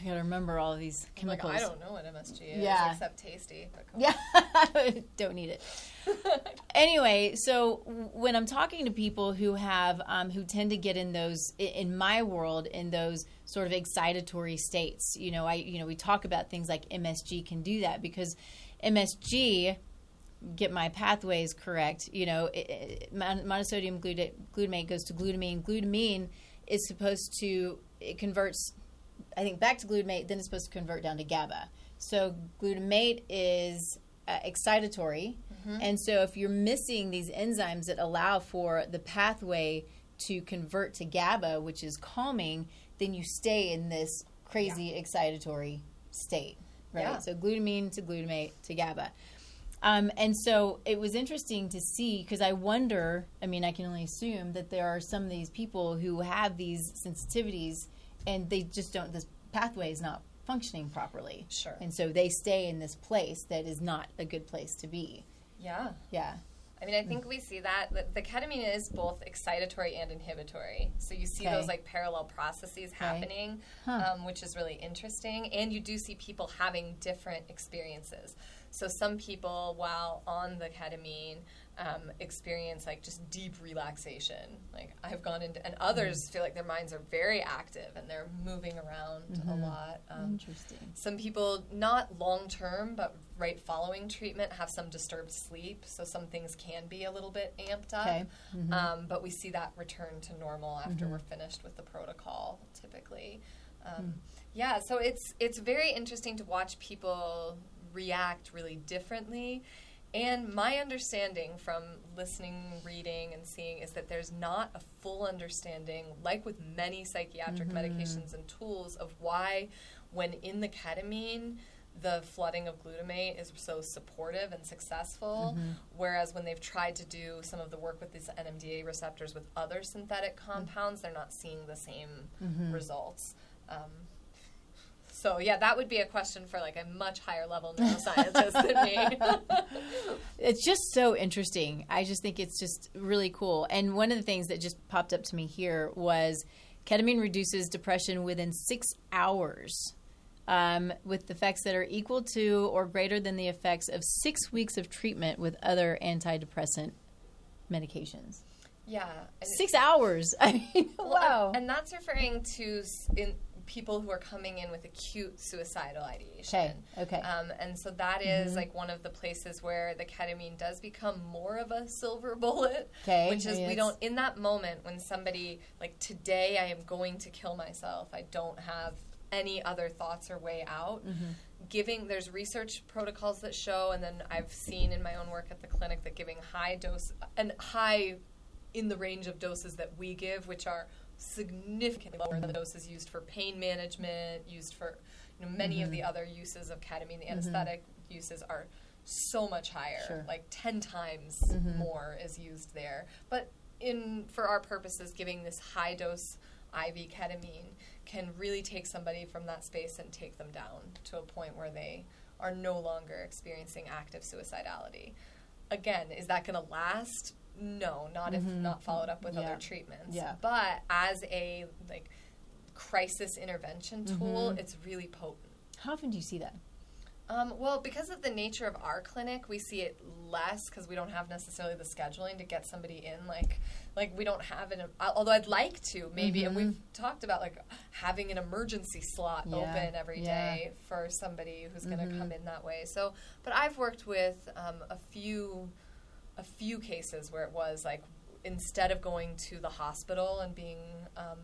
I got to remember all these I'm Like, chemicals. I don't know what MSG is Yeah. except tasty. Yeah, don't need it. anyway, so when I'm talking to people who have um, who tend to get in those in my world in those sort of excitatory states, you know, I you know we talk about things like MSG can do that because MSG get my pathways correct. You know, it, it, monosodium gluta- glutamate goes to glutamine. Glutamine is supposed to it converts I think back to glutamate, then it's supposed to convert down to GABA. So glutamate is uh, excitatory, and so if you're missing these enzymes that allow for the pathway to convert to GABA, which is calming, then you stay in this crazy excitatory state, right? Yeah. So glutamine to glutamate to GABA. Um, and so it was interesting to see because I wonder. I mean, I can only assume that there are some of these people who have these sensitivities, and they just don't. This pathway is not functioning properly. Sure. And so they stay in this place that is not a good place to be. Yeah. Yeah. I mean, I think we see that the, the ketamine is both excitatory and inhibitory. So you see Okay. those like parallel processes happening, Huh. um, which is really interesting. And you do see people having different experiences. So some people, while on the ketamine, um, experience like just deep relaxation. Like I've gone into, and others feel like their minds are very active and they're moving around a lot. Um, Interesting. some people, not long term, but right following treatment, have some disturbed sleep. So some things can be a little bit amped up. Okay. Mm-hmm. Um, but we see that return to normal after we're finished with the protocol, typically. Um, Yeah, so it's it's very interesting to watch people react really differently. And my understanding from listening, reading, and seeing is that there's not a full understanding, like with many psychiatric mm-hmm. medications and tools, of why, when in the ketamine, the flooding of glutamate is so supportive and successful. Mm-hmm. Whereas when they've tried to do some of the work with these NMDA receptors with other synthetic mm-hmm. compounds, they're not seeing the same results. Um, so yeah, that would be a question for like a much higher level neuroscientist than me. It's just so interesting. I just think it's just really cool. And one of the things that just popped up to me here was ketamine reduces depression within six hours. Um, with effects that are equal to or greater than the effects of six weeks of treatment with other antidepressant medications. yeah, Six hours. I mean, Well, wow. And, and that's referring to in people who are coming in with acute suicidal ideation. Okay, okay. Um, and so that is, like one of the places where the ketamine does become more of a silver bullet. Okay, Which is we don't in that moment when somebody like today I am going to kill myself. I don't have any other thoughts or way out. Mm-hmm. Giving there's research protocols that show, and then I've seen in my own work at the clinic that giving high dose and high in the range of doses that we give, which are significantly lower than the doses used for pain management, used for you know, many of the Mm-hmm. other uses of ketamine. The anesthetic uses are so much higher, Sure. Mm-hmm. like ten times more is used there. But in for our purposes, giving this high dose IV ketamine can really take somebody from that space and take them down to a point where they are no longer experiencing active suicidality. Again, is that going to last? No, not if not followed up with Mm-hmm. Yeah. other treatments. Yeah. But as a like crisis intervention tool, Mm-hmm. it's really potent. How often do you see that? Um, well, because of the nature of our clinic, we see it less because we don't have necessarily the scheduling to get somebody in. Like, like we don't have an. Although I'd like to maybe, and we've talked about like having an emergency slot Mm-hmm. Yeah, open every yeah. day for somebody who's going to come in that way. So, but I've worked with um, a few, a few cases where it was like instead of going to the hospital and being um,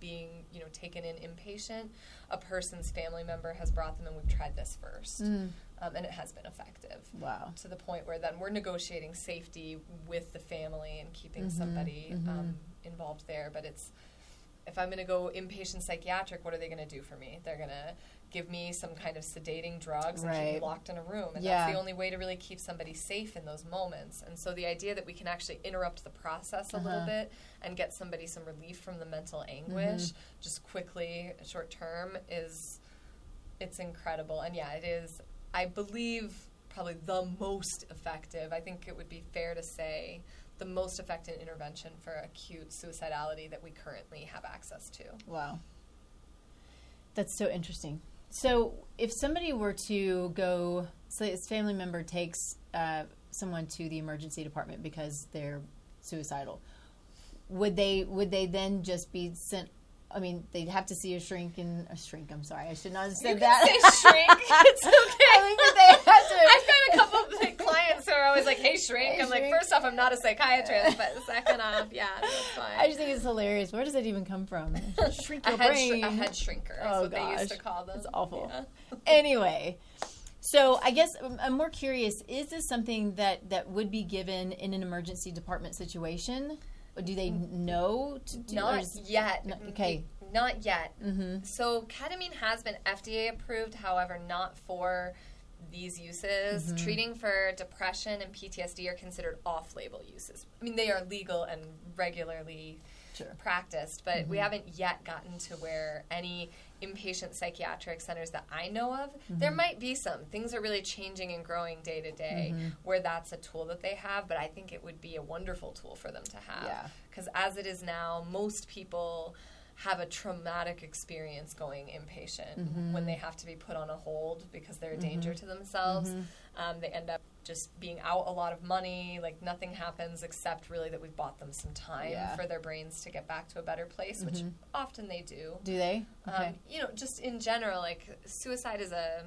being you know taken in inpatient, a person's family member has brought them and we've tried this first, um, and it has been effective. Wow. To the point where then we're negotiating safety with the family and keeping Mm-hmm, somebody Um, involved there. But it's if I'm going to go inpatient psychiatric, what are they going to do for me? They're going to give me some kind of sedating drugs and keep me locked in a room, and Yeah. that's the only way to really keep somebody safe in those moments. And so the idea that we can actually interrupt the process a little Uh-huh. bit and get somebody some relief from the mental anguish just quickly, short term, is it's incredible. And yeah, it is. I believe probably the most effective. I think it would be fair to say the most effective intervention for acute suicidality that we currently have access to. Wow. That's so interesting. So, if somebody were to go, say, this family member takes uh, someone to the emergency department because they're suicidal, would they would they then just be sent? I mean, they'd have to see a shrink and a shrink. I'm sorry, I should not have said You that. shrink. It's okay. I think that they have to. I've got a couple clients who are always like, "Hey, shrink." Hey, I'm like, shrink. first off, I'm not a psychiatrist, but second off, yeah, that's fine. I just think it's hilarious. Where does that even come from? Shrink a your head, brain. sh- a head shrinker is Oh, what they used to gosh. call them. That's awful. Yeah. anyway, so I guess I'm- more curious: is this something that that would be given in an emergency department situation? Or do they know to do? Not is- yet. No- okay. Not yet. Mhm. So ketamine has been FDA approved, however, not for these uses, mm-hmm. treating for depression and PTSD are considered off label uses. I mean, they are legal and regularly Sure. practiced, but we mm-hmm. haven't yet gotten to where any inpatient psychiatric centers that I know of, there mm-hmm. might be some. Things are really changing and growing day to day where that's a tool that they have, but I think it would be a wonderful tool for them to have. Yeah. Because as it is now, most people have a traumatic experience going inpatient mm-hmm. when they have to be put on a hold because they're a danger mm-hmm. to themselves. Mm-hmm. Um, they end up just being out a lot of money. Like nothing happens except really that we've bought them some time Yeah. for their brains to get back to a better place, which often they do. Do they? Um, you know, just in general, like suicide is a.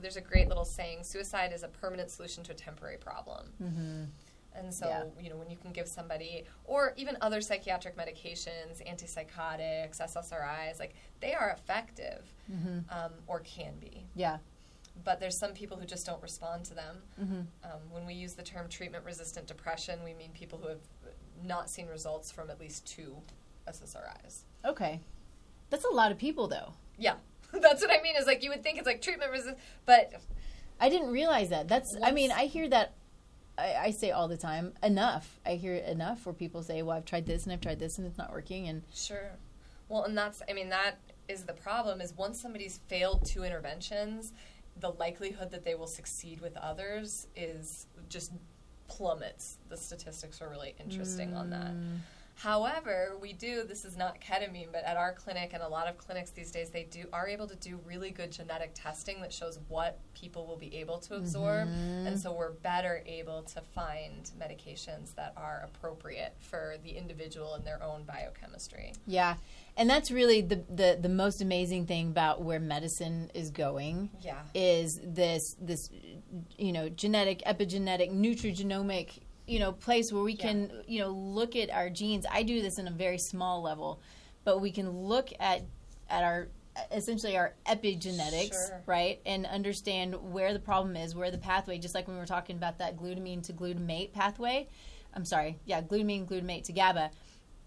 There's a great little saying: suicide is a permanent solution to a temporary problem. Mm-hmm. And so, Yeah. you know, when you can give somebody, or even other psychiatric medications, antipsychotics, SSRIs, like they are effective, um, or can be. Yeah. But there's some people who just don't respond to them. Mm-hmm. Um, when we use the term treatment-resistant depression, we mean people who have not seen results from at least two SSRIs. Okay. That's a lot of people, though. Yeah, that's what I mean. Is like you would think it's like treatment-resistant, but I didn't realize that. That's. I mean, I hear that. I, I say all the time. Enough. I hear it enough where people say, "Well, I've tried this and I've tried this and it's not working." And Sure. Well, and that's, I mean, that is the problem is once somebody's failed two interventions, the likelihood that they will succeed with others is just plummets. The statistics are really interesting on that. Mm. However, we do, this is not ketamine, but at our clinic and a lot of clinics these days, they do are able to do really good genetic testing that shows what people will be able to absorb. Mm-hmm. And so we're better able to find medications that are appropriate for the individual and their own biochemistry. yeah, and that's really the the the most amazing thing about where medicine is going. Yeah. is this this you know genetic epigenetic nutrigenomic you know place where we can you know look at our genes i do this in a very small level but we can look at at our essentially our epigenetics Sure. right and understand where the problem is where the pathway just like when we were talking about that glutamine to glutamate pathway i'm sorry yeah glutamine glutamate to gaba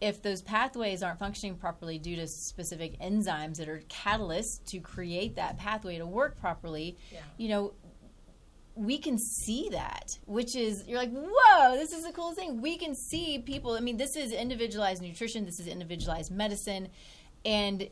if those pathways aren't functioning properly due to specific enzymes that are catalysts to create that pathway to work properly, Yeah. you know, we can see that, which is, you're like, whoa, this is the coolest thing. We can see people. I mean, this is individualized nutrition, this is individualized medicine. And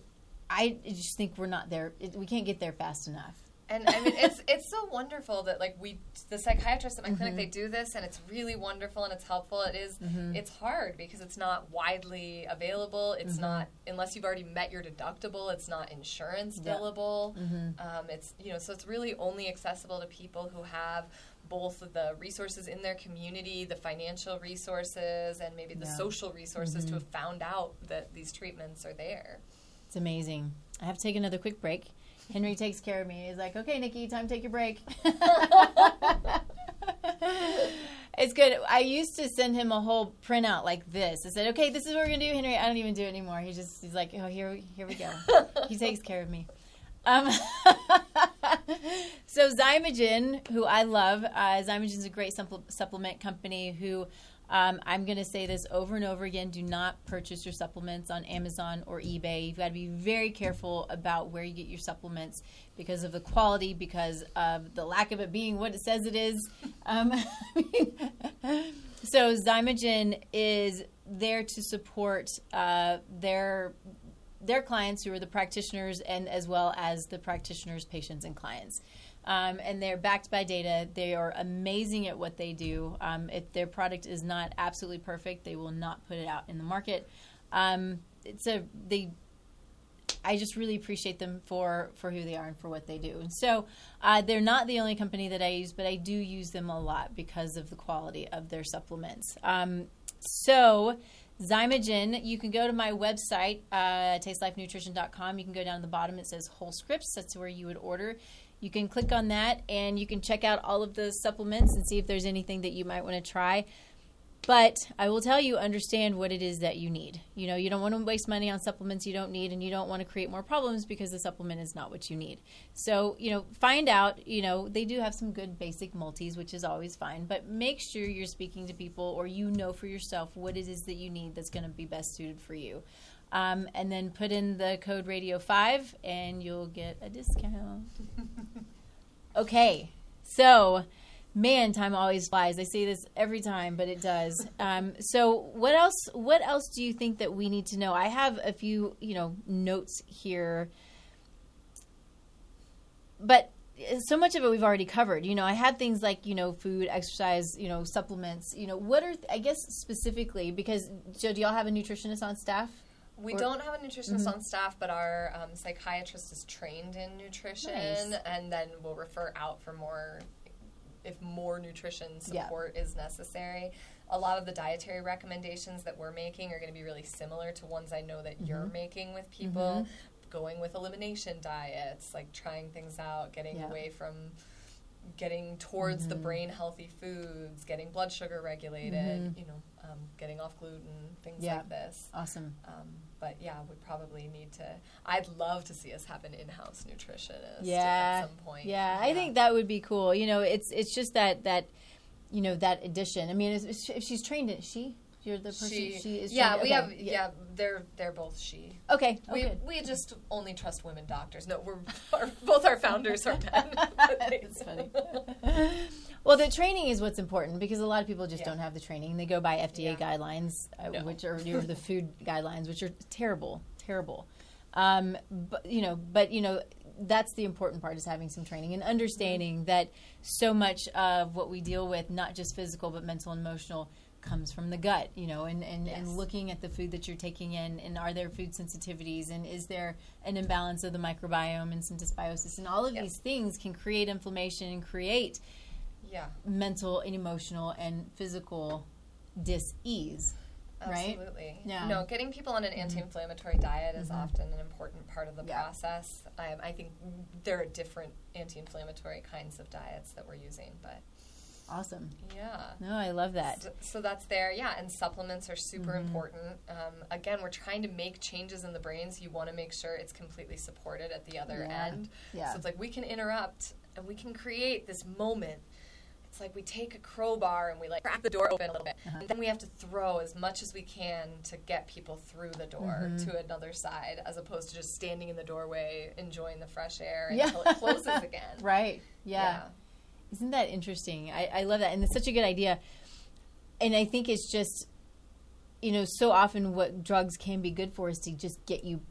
I just think we're not there. We can't get there fast enough. And I mean, it's it's so wonderful that like we, the psychiatrists at my clinic, they mm-hmm. do this, and it's really wonderful and it's helpful. It is- mm-hmm. it's hard because it's not widely available. It's mm-hmm. not unless you've already met your deductible. It's not insurance Yeah. billable. Um, it's you know, so it's really only accessible to people who have both the resources in their community, the financial resources, and maybe the Yeah. social resources to have found out that these treatments are there. It's amazing. I have to take another quick break. Henry takes care of me. He's like, okay, Nikki, time to take your break. it's good. I used to send him a whole printout like this. I said, okay, this is what we're gonna do, Henry. I don't even do it anymore. He just he's like, oh, here, here we go. he takes care of me. Um, so Xymogen, who I love, uh, Xymogen is a great supple- supplement company who um, I'm going to say this over and over again. Do not purchase your supplements on Amazon or eBay. You've got to be very careful about where you get your supplements because of the quality, because of the lack of it being what it says it is. Um, so Xymogen is there to support uh, their their clients who are the practitioners and as well as the practitioners, patients, and clients. Um, and they're backed by data. They are amazing at what they do. Um, if their product is not absolutely perfect, they will not put it out in the market. Um, it's a they. I just really appreciate them for for who they are and for what they do. And so uh, they're not the only company that I use, but I do use them a lot because of the quality of their supplements. Um, so Xymogen, you can go to my website, uh, tastelifenutrition.com. You can go down to the bottom. It says Wholescripts. That's where you would order. You can click on that and you can check out all of the supplements and see if there's anything that you might want to try. But I will tell you, understand what it is that you need. You know, you don't want to waste money on supplements you don't need, and you don't want to create more problems because the supplement is not what you need. So, you know, find out, you know, they do have some good basic multis, which is always fine, but make sure you're speaking to people or you know for yourself what it is that you need that's going to be best suited for you. Um, and then put in the code radio5 and you'll get a discount. Okay, So, man, time always flies. I say this every time, but it does. Um, so, what else? What else do you think that we need to know? I have a few, you know, notes here, but so much of it we've already covered. You know, I had things like you know food, exercise, you know, supplements. You know, what are I guess specifically because Joe, do y'all have a nutritionist on staff? We Or- don't have a nutritionist Mm-hmm. on staff, but our um, psychiatrist is trained in nutrition, Nice. and then we'll refer out for more if more nutrition Yeah. support is necessary. A lot of the dietary recommendations that we're making are going to be really similar to ones I know that you're Mm-hmm. making with people. Going with elimination diets, like trying things out, getting Yeah. away from getting towards Mm-hmm. the brain healthy foods, getting blood sugar regulated, you know, um, getting off gluten, things Mm-hmm. Yeah. like this. Awesome. Um, but yeah, we probably need to. I'd love to see us have an in-house nutritionist yeah at some point. yeah i think that would be cool you know it's it's just that that you know that addition i mean if if she's trained in she you're the person she, she, is yeah, trained- we okay, have yeah. they're they're both she. okay oh, We okay we just only trust women doctors. No, we're our, both our founders are men. It's funny. Well, the training is what's important because a lot of people just Yeah. don't have the training. They go by FDA Yeah. guidelines, uh, No. which are the food guidelines, which are terrible, terrible. Um, but you know, but you know, that's the important part is having some training and understanding Mm-hmm. that so much of what we deal with, not just physical but mental and emotional, comes from the gut. You know, and and, Yes. and looking at the food that you're taking in, and are there food sensitivities, and is there an imbalance of the microbiome and some dysbiosis, and all of Yep. these things can create inflammation and create yeah, mental and emotional and physical dis-ease right absolutely. Yeah. Mm-hmm. No, getting people on an anti-inflammatory diet is often an important part of the Yeah. process. I, I think there are different anti-inflammatory kinds of diets that we're using, but awesome yeah. no i love that So, so that's there, yeah. And supplements are super Mm-hmm. important. Um, again, we're trying to make changes in the brains. You want to make sure it's completely supported at the other Yeah. end. Yeah. So it's like we can interrupt and we can create this moment. It's like we take a crowbar and we like crack the door open a little bit, Uh-huh. and then we have to throw as much as we can to get people through the door Mm-hmm. to another side, as opposed to just standing in the doorway enjoying the fresh air Yeah. until it closes again. right yeah. isn't that interesting I, I love that and it's such a good idea and i think it's just you know so often what drugs can be good for is to just get you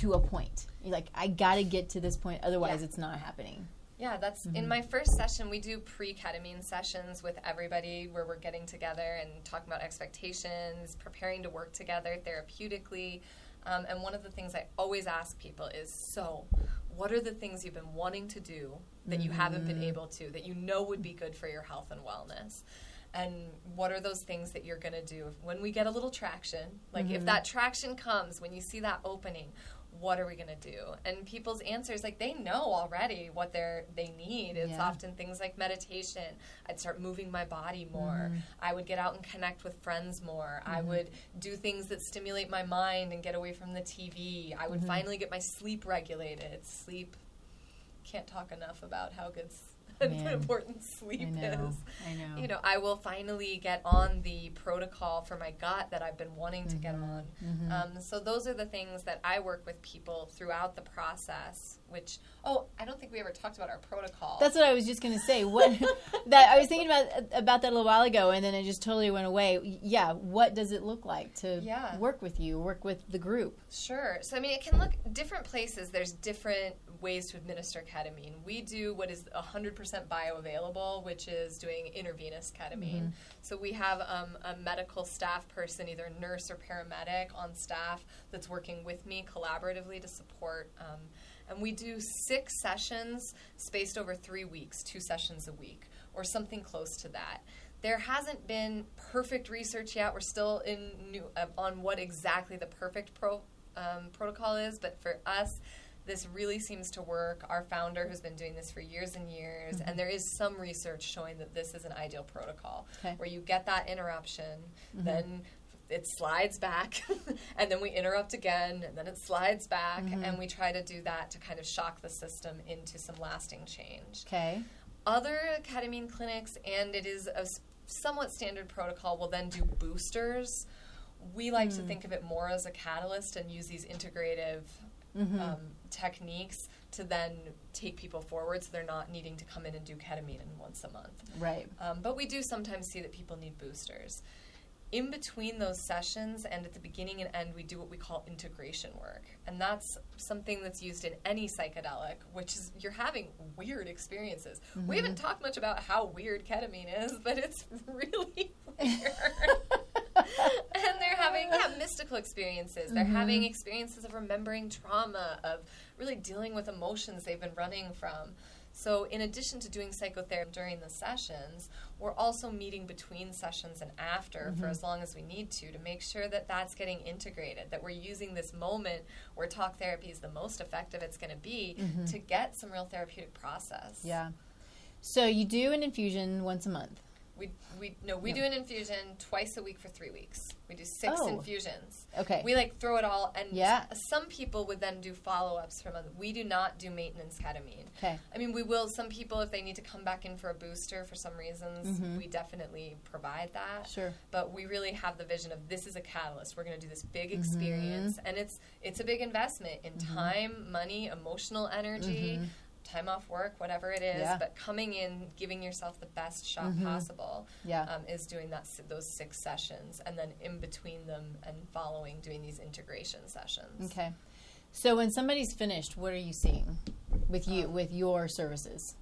to a point you're like i gotta get to this point otherwise Yeah. it's not happening Yeah, that's Mm-hmm. in my first session. We do pre ketamine sessions with everybody where we're getting together and talking about expectations, preparing to work together therapeutically. Um, and one of the things I always ask people is so, what are the things you've been wanting to do that you haven't been Mm-hmm. able to, that you know would be good for your health and wellness? And what are those things that you're going to do when we get a little traction? Like, if that traction comes, when you see that opening, what are we going to do? And people's answers like they know already what they're they need. It's Yeah. often things like meditation. I'd start moving my body more. Mm-hmm. I would get out and connect with friends more. I mm-hmm. would do things that stimulate my mind and get away from the tv i would mm-hmm. finally get my sleep regulated. Sleep can't talk enough about how good Man. important sleep i know is i know you know, I will finally get on the protocol for my gut that I've been wanting to get Mm-hmm. on. Um, so those are the things that I work with people throughout the process. Which, oh, I don't think we ever talked about our protocol. That's what I was just gonna say. What that I was thinking about about that a little while ago, and then it just totally went away. Yeah, what does it look like to Yeah. work with you, work with the group? Sure. So, I mean, it can look different places. There's different ways to administer ketamine. We do what is 100% bioavailable, which is doing intravenous ketamine. So, we have um, a medical staff person, either nurse or paramedic, on staff that's working with me collaboratively to support. Um, and we do six sessions spaced over three weeks, two sessions a week, or something close to that. There hasn't been perfect research yet. We're still in new uh, on what exactly the perfect pro, um, protocol is, but for us, this really seems to work. Our founder has been doing this for years and years, and mm-hmm. there is some research showing that this is an ideal protocol Okay. where you get that interruption, mm-hmm. then it slides back, and then we interrupt again, and then it slides back, mm-hmm. and we try to do that to kind of shock the system into some lasting change Okay. other ketamine clinics, and it is a somewhat standard protocol, will then do boosters. We like to mm. think of it more as a catalyst and use these integrative um, techniques to then take people forward so they're not needing to come in and do ketamine in once a month. Right. Um, but we do sometimes see that people need boosters. In between those sessions and at the beginning and end, we do what we call integration work. And that's something that's used in any psychedelic, which is you're having weird experiences. We haven't talked much about how weird ketamine is, but it's really weird. and they're having yeah, mystical experiences. They're mm-hmm. having experiences of remembering trauma, of really dealing with emotions they've been running from. So, in addition to doing psychotherapy during the sessions, we're also meeting between sessions and after for mm-hmm. as long as we need to to make sure that that's getting integrated, that we're using this moment where talk therapy is the most effective it's going to be mm-hmm. to get some real therapeutic process. Yeah. So you do an infusion once a month. We, we no we No. do an infusion twice a week for three weeks. We do six Oh. infusions. Okay. We like throw it all, and Yeah. some people would then do follow ups from. Other, we do not do maintenance ketamine. Okay. I mean, we will. Some people, if they need to come back in for a booster for some reasons, we definitely provide that. Mm-hmm. Sure. But we really have the vision of this is a catalyst. We're going to do this big Mm-hmm. experience, and it's it's a big investment in time, money, emotional energy. Time off work, whatever it is, Mm-hmm. Yeah. but coming in, giving yourself the best shot possible, Yeah. um, is doing that those six sessions, and then in between them and following, doing these integration sessions. Okay. So when somebody's finished, what are you seeing with you Um, with your services?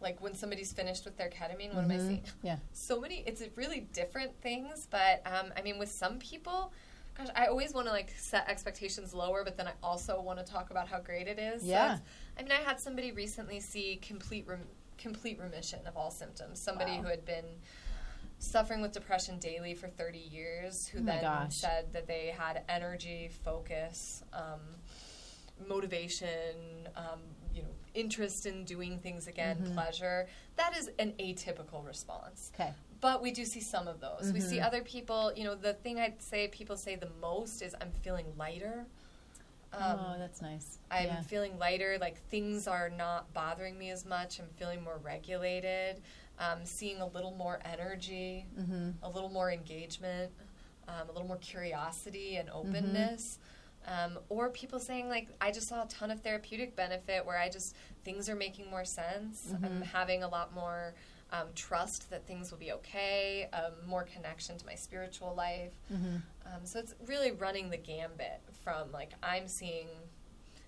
Like when somebody's finished with their ketamine, what am I Mhm. seeing? Yeah. so many it's really different things but um, i mean with some people gosh i always want to like set expectations lower but then i also want to talk about how great it is Yeah. it's- i mean i had somebody recently see complete rem- complete remission of all symptoms somebody Wow. who had been suffering with depression daily for 30 years who Oh then gosh. said that they had energy focus um, motivation um, you know interest in doing things again Mm-hmm. pleasure that is an atypical response Okay. but we do see some of those. We Mm-hmm. see other people, you know, the thing I'd say people say the most is I'm feeling lighter. Um, oh, that's nice. I'm yeah. feeling lighter, like things are not bothering me as much. I'm feeling more regulated, um, seeing a little more energy, Mm-hmm. a little more engagement, um, a little more curiosity and Mm-hmm. openness. Um, or people saying like I just saw a ton of therapeutic benefit where I just things are making more sense. Mm-hmm. I'm having a lot more um, trust that things will be okay, um, more connection to my spiritual life. Mm-hmm. Um, so it's really running the gambit from like I'm seeing,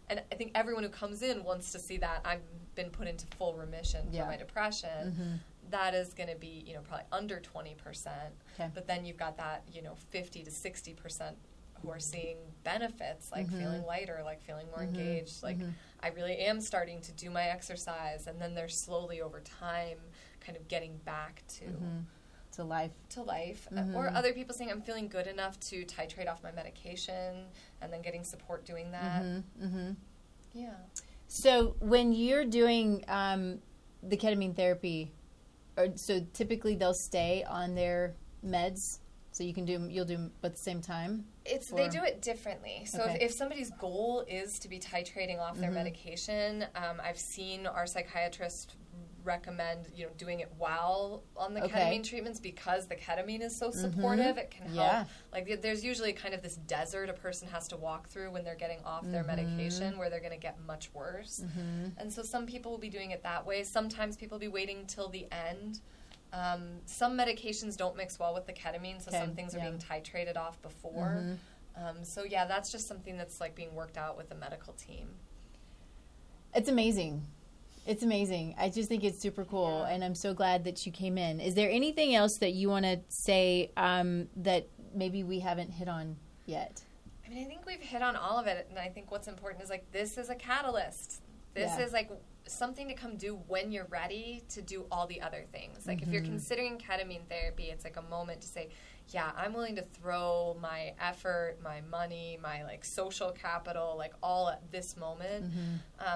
and I think everyone who comes in wants to see that I've been put into full remission Yeah. for my depression. Mhm. That is going to be you know probably under twenty percent, Okay. but then you've got that you know fifty to sixty percent who are seeing benefits like Mhm. feeling lighter, like feeling more Mhm. engaged, like Mhm. I really am starting to do my exercise, and then they're slowly over time kind of getting back to Mm-hmm. To life. to life, Uh, Mhm. or other people saying I'm feeling good enough to titrate off my medication, and then getting support doing that. Mm-hmm. Mm-hmm. Yeah, So when you're doing um, the ketamine therapy, or so typically they'll stay on their meds, so you can do you'll do 'em at the same time. it's they do it differently. So Okay. if, if somebody's goal is to be titrating off their Mhm. medication, um, I've seen our psychiatrist recommend you know doing it while on the Okay. ketamine treatments because the ketamine is so supportive. It can help. Yeah. Like there's usually kind of this desert a person has to walk through when they're getting off their Mhm. medication, where they're going to get much worse. Mm-hmm. And so some people will be doing it that way. Sometimes people will be waiting till the end. Um, some medications don't mix well with the ketamine, so Okay, some things are yeah. being titrated off before. Mhm. Um, so yeah, that's just something that's like being worked out with the medical team. It's amazing. It's amazing. I just think it's super cool, Yeah. and I'm so glad that you came in. Is there anything else that you want to say um, that maybe we haven't hit on yet? I mean, I think we've hit on all of it, and I think what's important is like this is a catalyst. This Yeah. is like something to come do when you're ready to do all the other things. Like if you're Mhm. considering ketamine therapy, it's like a moment to say, yeah, I'm willing to throw my effort, my money, my like social capital, like all at this moment Mm-hmm.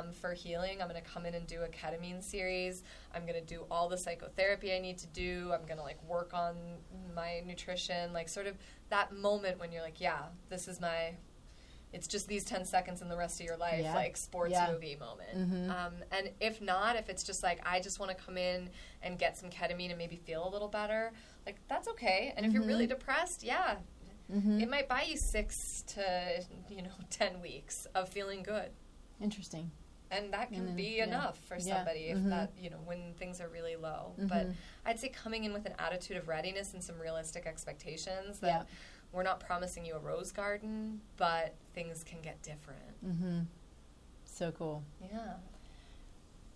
um, for healing. I'm going to come in and do a ketamine series. I'm going to do all the psychotherapy I need to do. I'm going to like work on my nutrition, like sort of that moment when you're like, yeah, this is my. It's just these ten seconds in the rest of your life, Yeah. like sports Yeah. movie moment. Mhm. Um, and if not, if it's just like I just want to come in and get some ketamine and maybe feel a little better, like that's okay. And if you're really Mhm. depressed, yeah, Mm-hmm. it might buy you six to you know ten weeks of feeling good. Interesting. and that can And then- be yeah. enough for Yeah. somebody if Mhm. that you know when things are really low but Mhm. i'd say coming in with an attitude of readiness and some realistic expectations that Yeah. we're not promising you a rose garden but things can get different Mm-hmm. So cool. yeah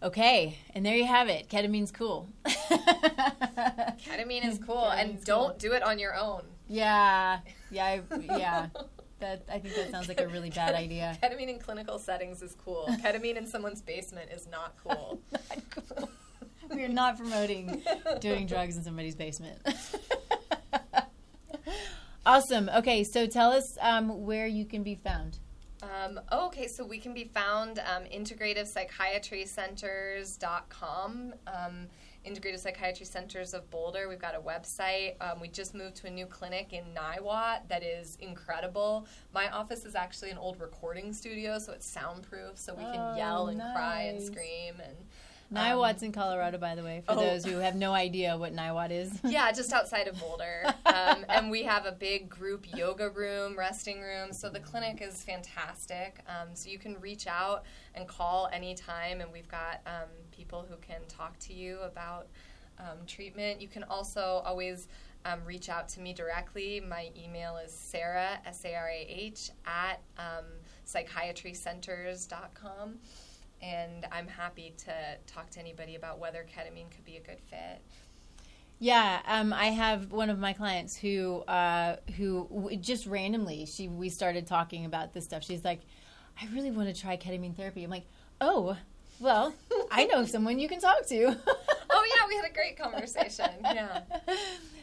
Okay, and there you have it. Ketamine's cool. ketamine is cool Ketamine's and don't cool. do it on your own Yeah, yeah, I, yeah. That I think that sounds like a really bad idea. ketamine in clinical settings is cool ketamine in someone's basement is not cool Not cool. We are not promoting doing drugs in somebody's basement. awesome. Okay, so tell us um, where you can be found. Um, oh, okay, so we can be found um, integrativepsychiatrycenters.com. Um, Integrative Psychiatry Centers of Boulder. We've got a website. Um, we just moved to a new clinic in Niwot that is incredible. My office is actually an old recording studio, so it's soundproof, so we can Oh, yell and cry and scream and. Niwot's in Colorado, by the way, for oh. those who have no idea what Niwot is. yeah, just outside of Boulder. Um, and we have a big group yoga room, resting room. So the clinic is fantastic. Um, so you can reach out and call anytime, and we've got um, people who can talk to you about um, treatment. You can also always um, reach out to me directly. My email is Sarah, S A R A H, at um, psychiatrycenters.com. And I'm happy to talk to anybody about whether ketamine could be a good fit. Yeah, um, I have one of my clients who uh, who w- just randomly she we started talking about this stuff. She's like, I really want to try ketamine therapy. I'm like, oh, well, I know someone you can talk to. oh yeah, we had a great conversation. Yeah.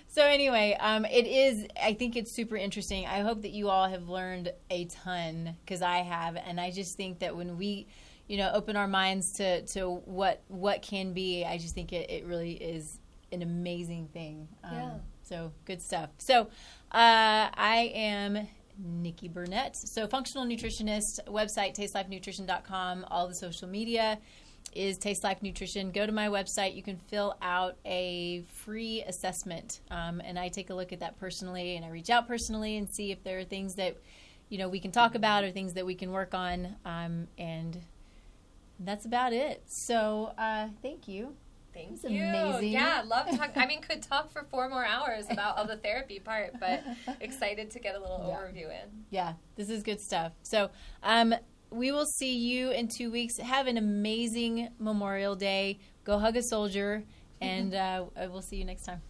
So anyway, um, it is. I think it's super interesting. I hope that you all have learned a ton because I have, and I just think that when we, you know, open our minds to to what what can be, I just think it, it really is an amazing thing. Um, Yeah. So good stuff. So uh, I am Nikki Burnett. So functional nutritionist website tastelifenutrition.com. All the social media is Taste Life Nutrition. Go to my website. You can fill out a free assessment, um, and I take a look at that personally, and I reach out personally and see if there are things that you know we can talk about or things that we can work on. Um, and that's about it. So uh, thank you. Thank you. amazing. Yeah, love talk. I mean, could talk for four more hours about all the therapy part, but excited to get a little Yeah. overview in. Yeah, this is good stuff. So, um, we will see you in two weeks. Have an amazing Memorial Day. Go hug a soldier, and uh, we'll see you next time.